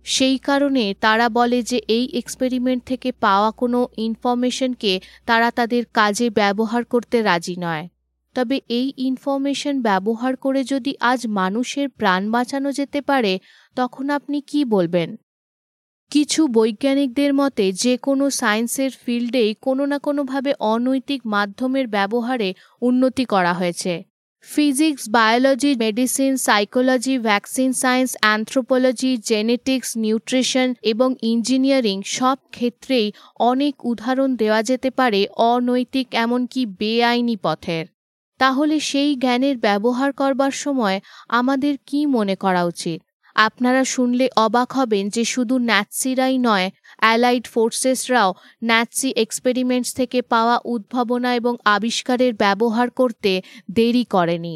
সেই কারণে তারা বলে যে এই এক্সপেরিমেন্ট থেকে পাওয়া কোনো ইনফরমেশনকে তারা তাদের কাজে ব্যবহার করতে রাজি নয়। তবে এই ইনফরমেশন ব্যবহার করে যদি আজ মানুষের প্রাণ বাঁচানো যেতে পারে, তখন আপনি কি বলবেন? কিছু বৈজ্ঞানিকদের মতে, যে কোনো সায়েন্সের ফিল্ডেই কোনো না কোনোভাবে অনৈতিক মাধ্যমের ব্যবহারে উন্নতি করা হয়েছে। Physics biology medicine psychology vaccine science anthropology genetics nutrition এবং ইঞ্জিনিয়ারিং সব ক্ষেত্রেই অনেক উদাহরণ দেওয়া যেতে পারে অনৈতিক এমনকি বেআইনি পথের। তাহলে সেই জ্ঞানের ব্যবহার করবার সময় আমাদের কি মনে করা উচিত? আপনারা শুনলে অবাক হবেন যে শুধু ন্যাটসিরাই নয়, অ্যালাইড ফোর্সেসরাও ন্যাটসি এক্সপেরিমেন্টস থেকে পাওয়া উদ্ভাবনা এবং আবিষ্কারের ব্যবহার করতে দেরি করেনি।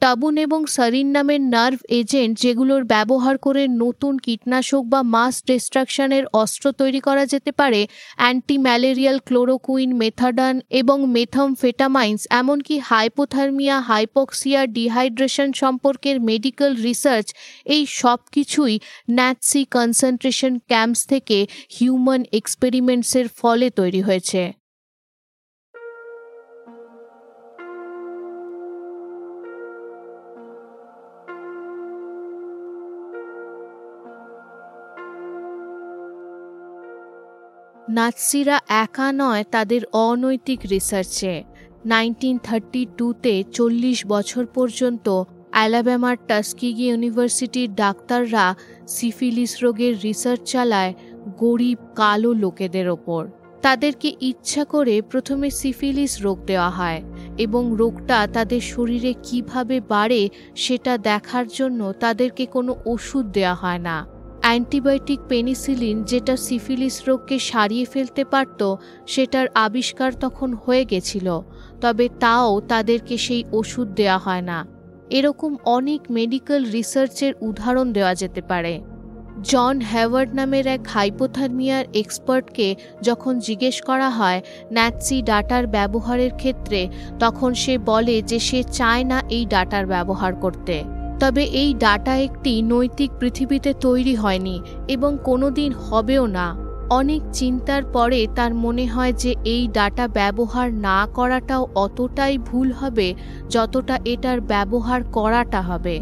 টাবুন এবং সারিন নামের নার্ভ এজেন্ট যেগুলোর ব্যবহার করে নতুন কীটনাশক বা মাস ডিস্ট্রাকশনের অস্ত্র তৈরি করা যেতে পারে অ্যান্টি ম্যালেরিয়াল ক্লোরোকুইন, মেথাডান এবং মেথমফেটামাইন্স, এমনকি হাইপোথার্মিয়া, হাইপক্সিয়া, ডিহাইড্রেশন সম্পর্কের মেডিকেল রিসার্চ, এই সব কিছুই ন্যাটসি কনসেন্ট্রেশন ক্যাম্পস থেকে হিউম্যান এক্সপেরিমেন্টসের ফলে তৈরি হয়েছে। নাৎসিরা একা নয়, তাদের অনৈতিক রিসার্চে। নাইনটিন থার্টি টুতে চল্লিশ বছর পর্যন্ত অ্যালাবামার টাস্কিগি ইউনিভার্সিটির ডাক্তাররা সিফিলিস রোগের রিসার্চ চালায় গরিব কালো লোকেদের ওপর। তাদেরকে ইচ্ছা করে প্রথমে সিফিলিস রোগ দেওয়া হয় এবং রোগটা তাদের শরীরে কীভাবে বাড়ে সেটা দেখার জন্য তাদেরকে কোনো ওষুধ দেওয়া হয় না। অ্যান্টিবায়োটিক পেনিসিলিন যেটা সিফিলিস রোগকে সারিয়ে ফেলতে পারত, সেটার আবিষ্কার তখন হয়ে গেছিল, তবে তাও তাদেরকে সেই ওষুধ দেওয়া হয় না। এরকম অনেক মেডিকেল রিসার্চের উদাহরণ দেওয়া যেতে পারে। জন হ্যাওয়ার্ড নামের এক হাইপোথার্মিয়ার এক্সপার্টকে যখন জিজ্ঞেস করা হয় ন্যাটসি ডাটার ব্যবহারের ক্ষেত্রে, তখন সে বলে যে সে চায় না এই ডাটার ব্যবহার করতে। তবে এই ডাটা একটি নৈতিক পৃথিবীতে তৈরি হয়নি এবং কোনো দিন হবেও না। অনেক চিন্তার পরে তার মনে হয় যে এই ডাটা ব্যবহার না করাটাও অতটাই ভুল হবে যতটা এটার ব্যবহার করাটা হবে।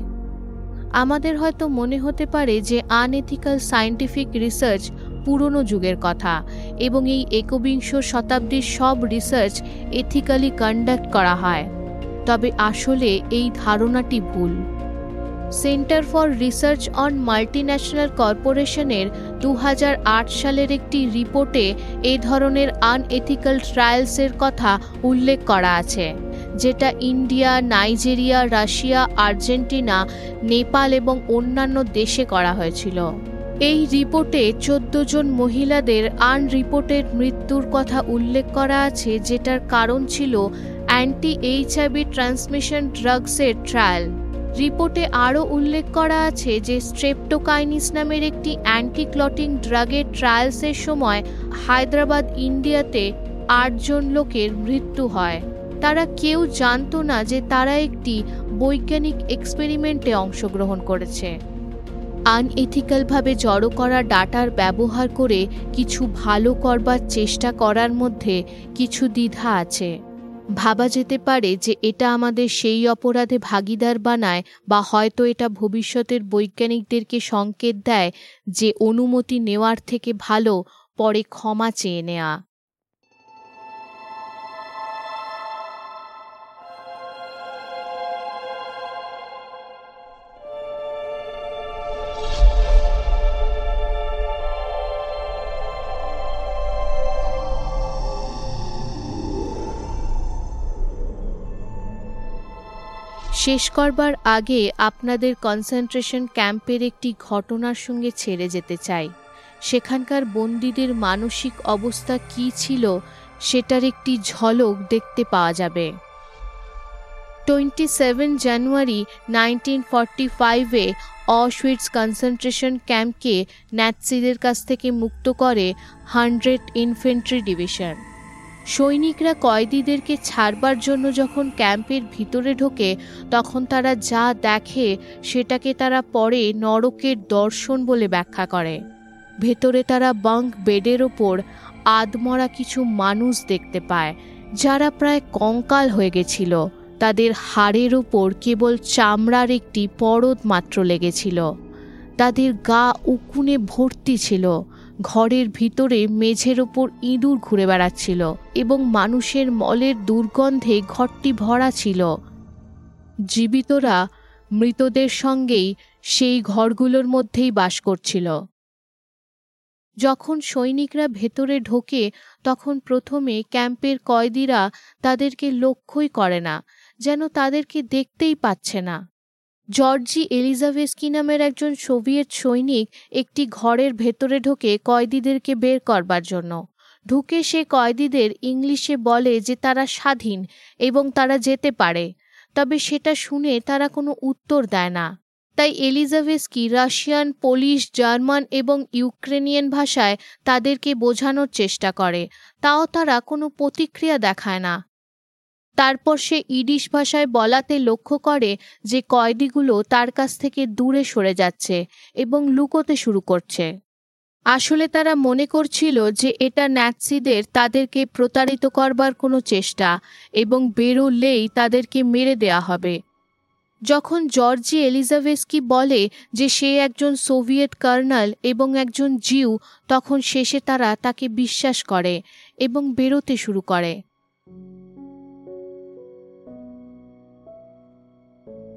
আমাদের হয়তো মনে হতে পারে যে আনএথিক্যাল সায়েন্টিফিক রিসার্চ পুরনো যুগের কথা এবং এই একবিংশ শতাব্দীর সব রিসার্চ এথিক্যালি কন্ডাক্ট করা হয়। তবে আসলে এই ধারণাটি ভুল। Centre for Research on Multinational কর্পোরেশনের দু হাজার আট সালের একটি রিপোর্টে এ ধরনের আনএথিক্যাল ট্রায়ালসের কথা উল্লেখ করা আছে, যেটা India, Nigeria, Russia, Argentina, Nepal এবং অন্যান্য দেশে করা হয়েছিল। এই রিপোর্টে চোদ্দ জন মহিলাদের আনরিপোর্টেড মৃত্যুর কথা উল্লেখ করা আছে, যেটার কারণ ছিল অ্যান্টি এইচআইভি ট্রান্সমিশন ড্রাগসের ট্রায়াল রিপোর্টে আরও উল্লেখ করা আছে যে স্ট্রেপ্টোকাইনিস নামের একটি অ্যান্টিক্লটিং ড্রাগের ট্রায়ালসের সময় হায়দ্রাবাদ, ইন্ডিয়াতে আটজন লোকের মৃত্যু হয়। তারা কেউ জানতো না যে তারা একটি বৈজ্ঞানিক এক্সপেরিমেন্টে অংশগ্রহণ করেছে। আনএথিক্যালভাবে জড়ো করা ডাটার ব্যবহার করে কিছু ভালো করবার চেষ্টা করার মধ্যে কিছু দ্বিধা আছে। ভাবা যেতে পারে যে এটা আমাদের সেই অপরাধে ভাগিদার বানায় বা হয়তো এটা ভবিষ্যতের বৈজ্ঞানিকদেরকে সংকেত দেয় যে অনুমতি নেওয়ার থেকে ভালো, পরে ক্ষমা চেয়ে নেওয়া শেষ করবার আগে আপনাদের কনসেন্ট্রেশন ক্যাম্পের একটি ঘটনার সঙ্গে ছেড়ে যেতে চাই। সেখানকার বন্দীদের মানসিক অবস্থা কি ছিল, সেটার একটি ঝলক দেখতে পাওয়া যাবে। Twenty seven January nineteen forty ফাইভে অশুইটস কনসেন্ট্রেশন ক্যাম্পকে ন্যাটসিদের কাছ থেকে মুক্ত করে হান্ড্রেড ইনফেন্ট্রি ডিভিশন সৈনিকরা কয়েদিদেরকে ছাড়বার জন্য যখন ক্যাম্পের ভিতরে ঢোকে, তখন তারা যা দেখে সেটাকে তারা পরে নরকের দর্শন বলে ব্যাখ্যা করে। ভেতরে তারা বাঙ্ক বেডের ওপর আদমরা কিছু মানুষ দেখতে পায়, যারা প্রায় কঙ্কাল হয়ে গেছিল। তাদের হাড়ের ওপর কেবল চামড়ার একটি পরদ মাত্র লেগেছিল। তাদের গা উকুনে ভর্তি ছিল। ঘরের ভিতরে মেঝের ওপর ইঁদুর ঘুরে বেড়াচ্ছিল এবং মানুষের মলের দুর্গন্ধে ঘরটি ভরা ছিল। জীবিতরা মৃতদের সঙ্গেই সেই ঘরগুলোর মধ্যেই বাস করছিল। যখন সৈনিকরা ভেতরে ঢোকে, তখন প্রথমে ক্যাম্পের কয়েদিরা তাদেরকে লক্ষ্যই করে না, যেন তাদেরকে দেখতেই পাচ্ছে না। জর্জি এলিজাভেস্কি নামের একজন সোভিয়েত সৈনিক একটি ঘরের ভেতরে ঢোকে কয়েদিদেরকে বের করবার জন্য। ঢুকে সে কয়েদিদের ইংলিশে বলে যে তারা স্বাধীন এবং তারা যেতে পারে। তবে সেটা শুনে তারা কোনো উত্তর দেয় না। তাই এলিজাভেস্কি রাশিয়ান, পোলিশ, জার্মান এবং ইউক্রেনিয়ান ভাষায় তাদেরকে বোঝানোর চেষ্টা করে। তাও তারা কোনো প্রতিক্রিয়া দেখায় না। তারপর সে ইডিশ ভাষায় বলাতে লক্ষ্য করে যে কয়েদিগুলো তার কাছ থেকে দূরে সরে যাচ্ছে এবং লুকোতে শুরু করছে। আসলে তারা মনে করছিল যে এটা ন্যাৎসিদের তাদেরকে প্রতারিত করবার কোনো চেষ্টা এবং বেরোলেই তাদেরকে মেরে দেয়া হবে। যখন জর্জি এলিজাভেস্কি বলে যে সে একজন সোভিয়েত কর্নাল এবং একজন জিউ, তখন শেষে তারা তাকে বিশ্বাস করে এবং বেরোতে শুরু করে।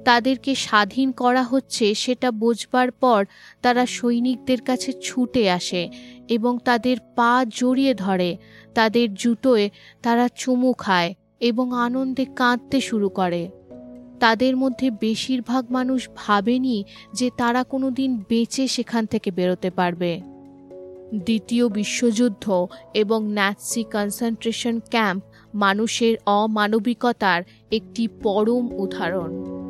তাদেরকে স্বাধীন করা হচ্ছে সেটা বোঝবার পর তারা সৈনিকদের কাছে ছুটে আসে এবং তাদের পা জড়িয়ে ধরে। তাদের জুতোয় তারা চুমু খায় এবং আনন্দে কাঁদতে শুরু করে। তাদের মধ্যে বেশিরভাগ মানুষ ভাবেনি যে তারা কোনো দিন বেঁচে সেখান থেকে বেরোতে পারবে। দ্বিতীয় বিশ্বযুদ্ধ এবং ন্যাৎসি কনসেন্ট্রেশন ক্যাম্প মানুষের অমানবিকতার একটি পরম উদাহরণ।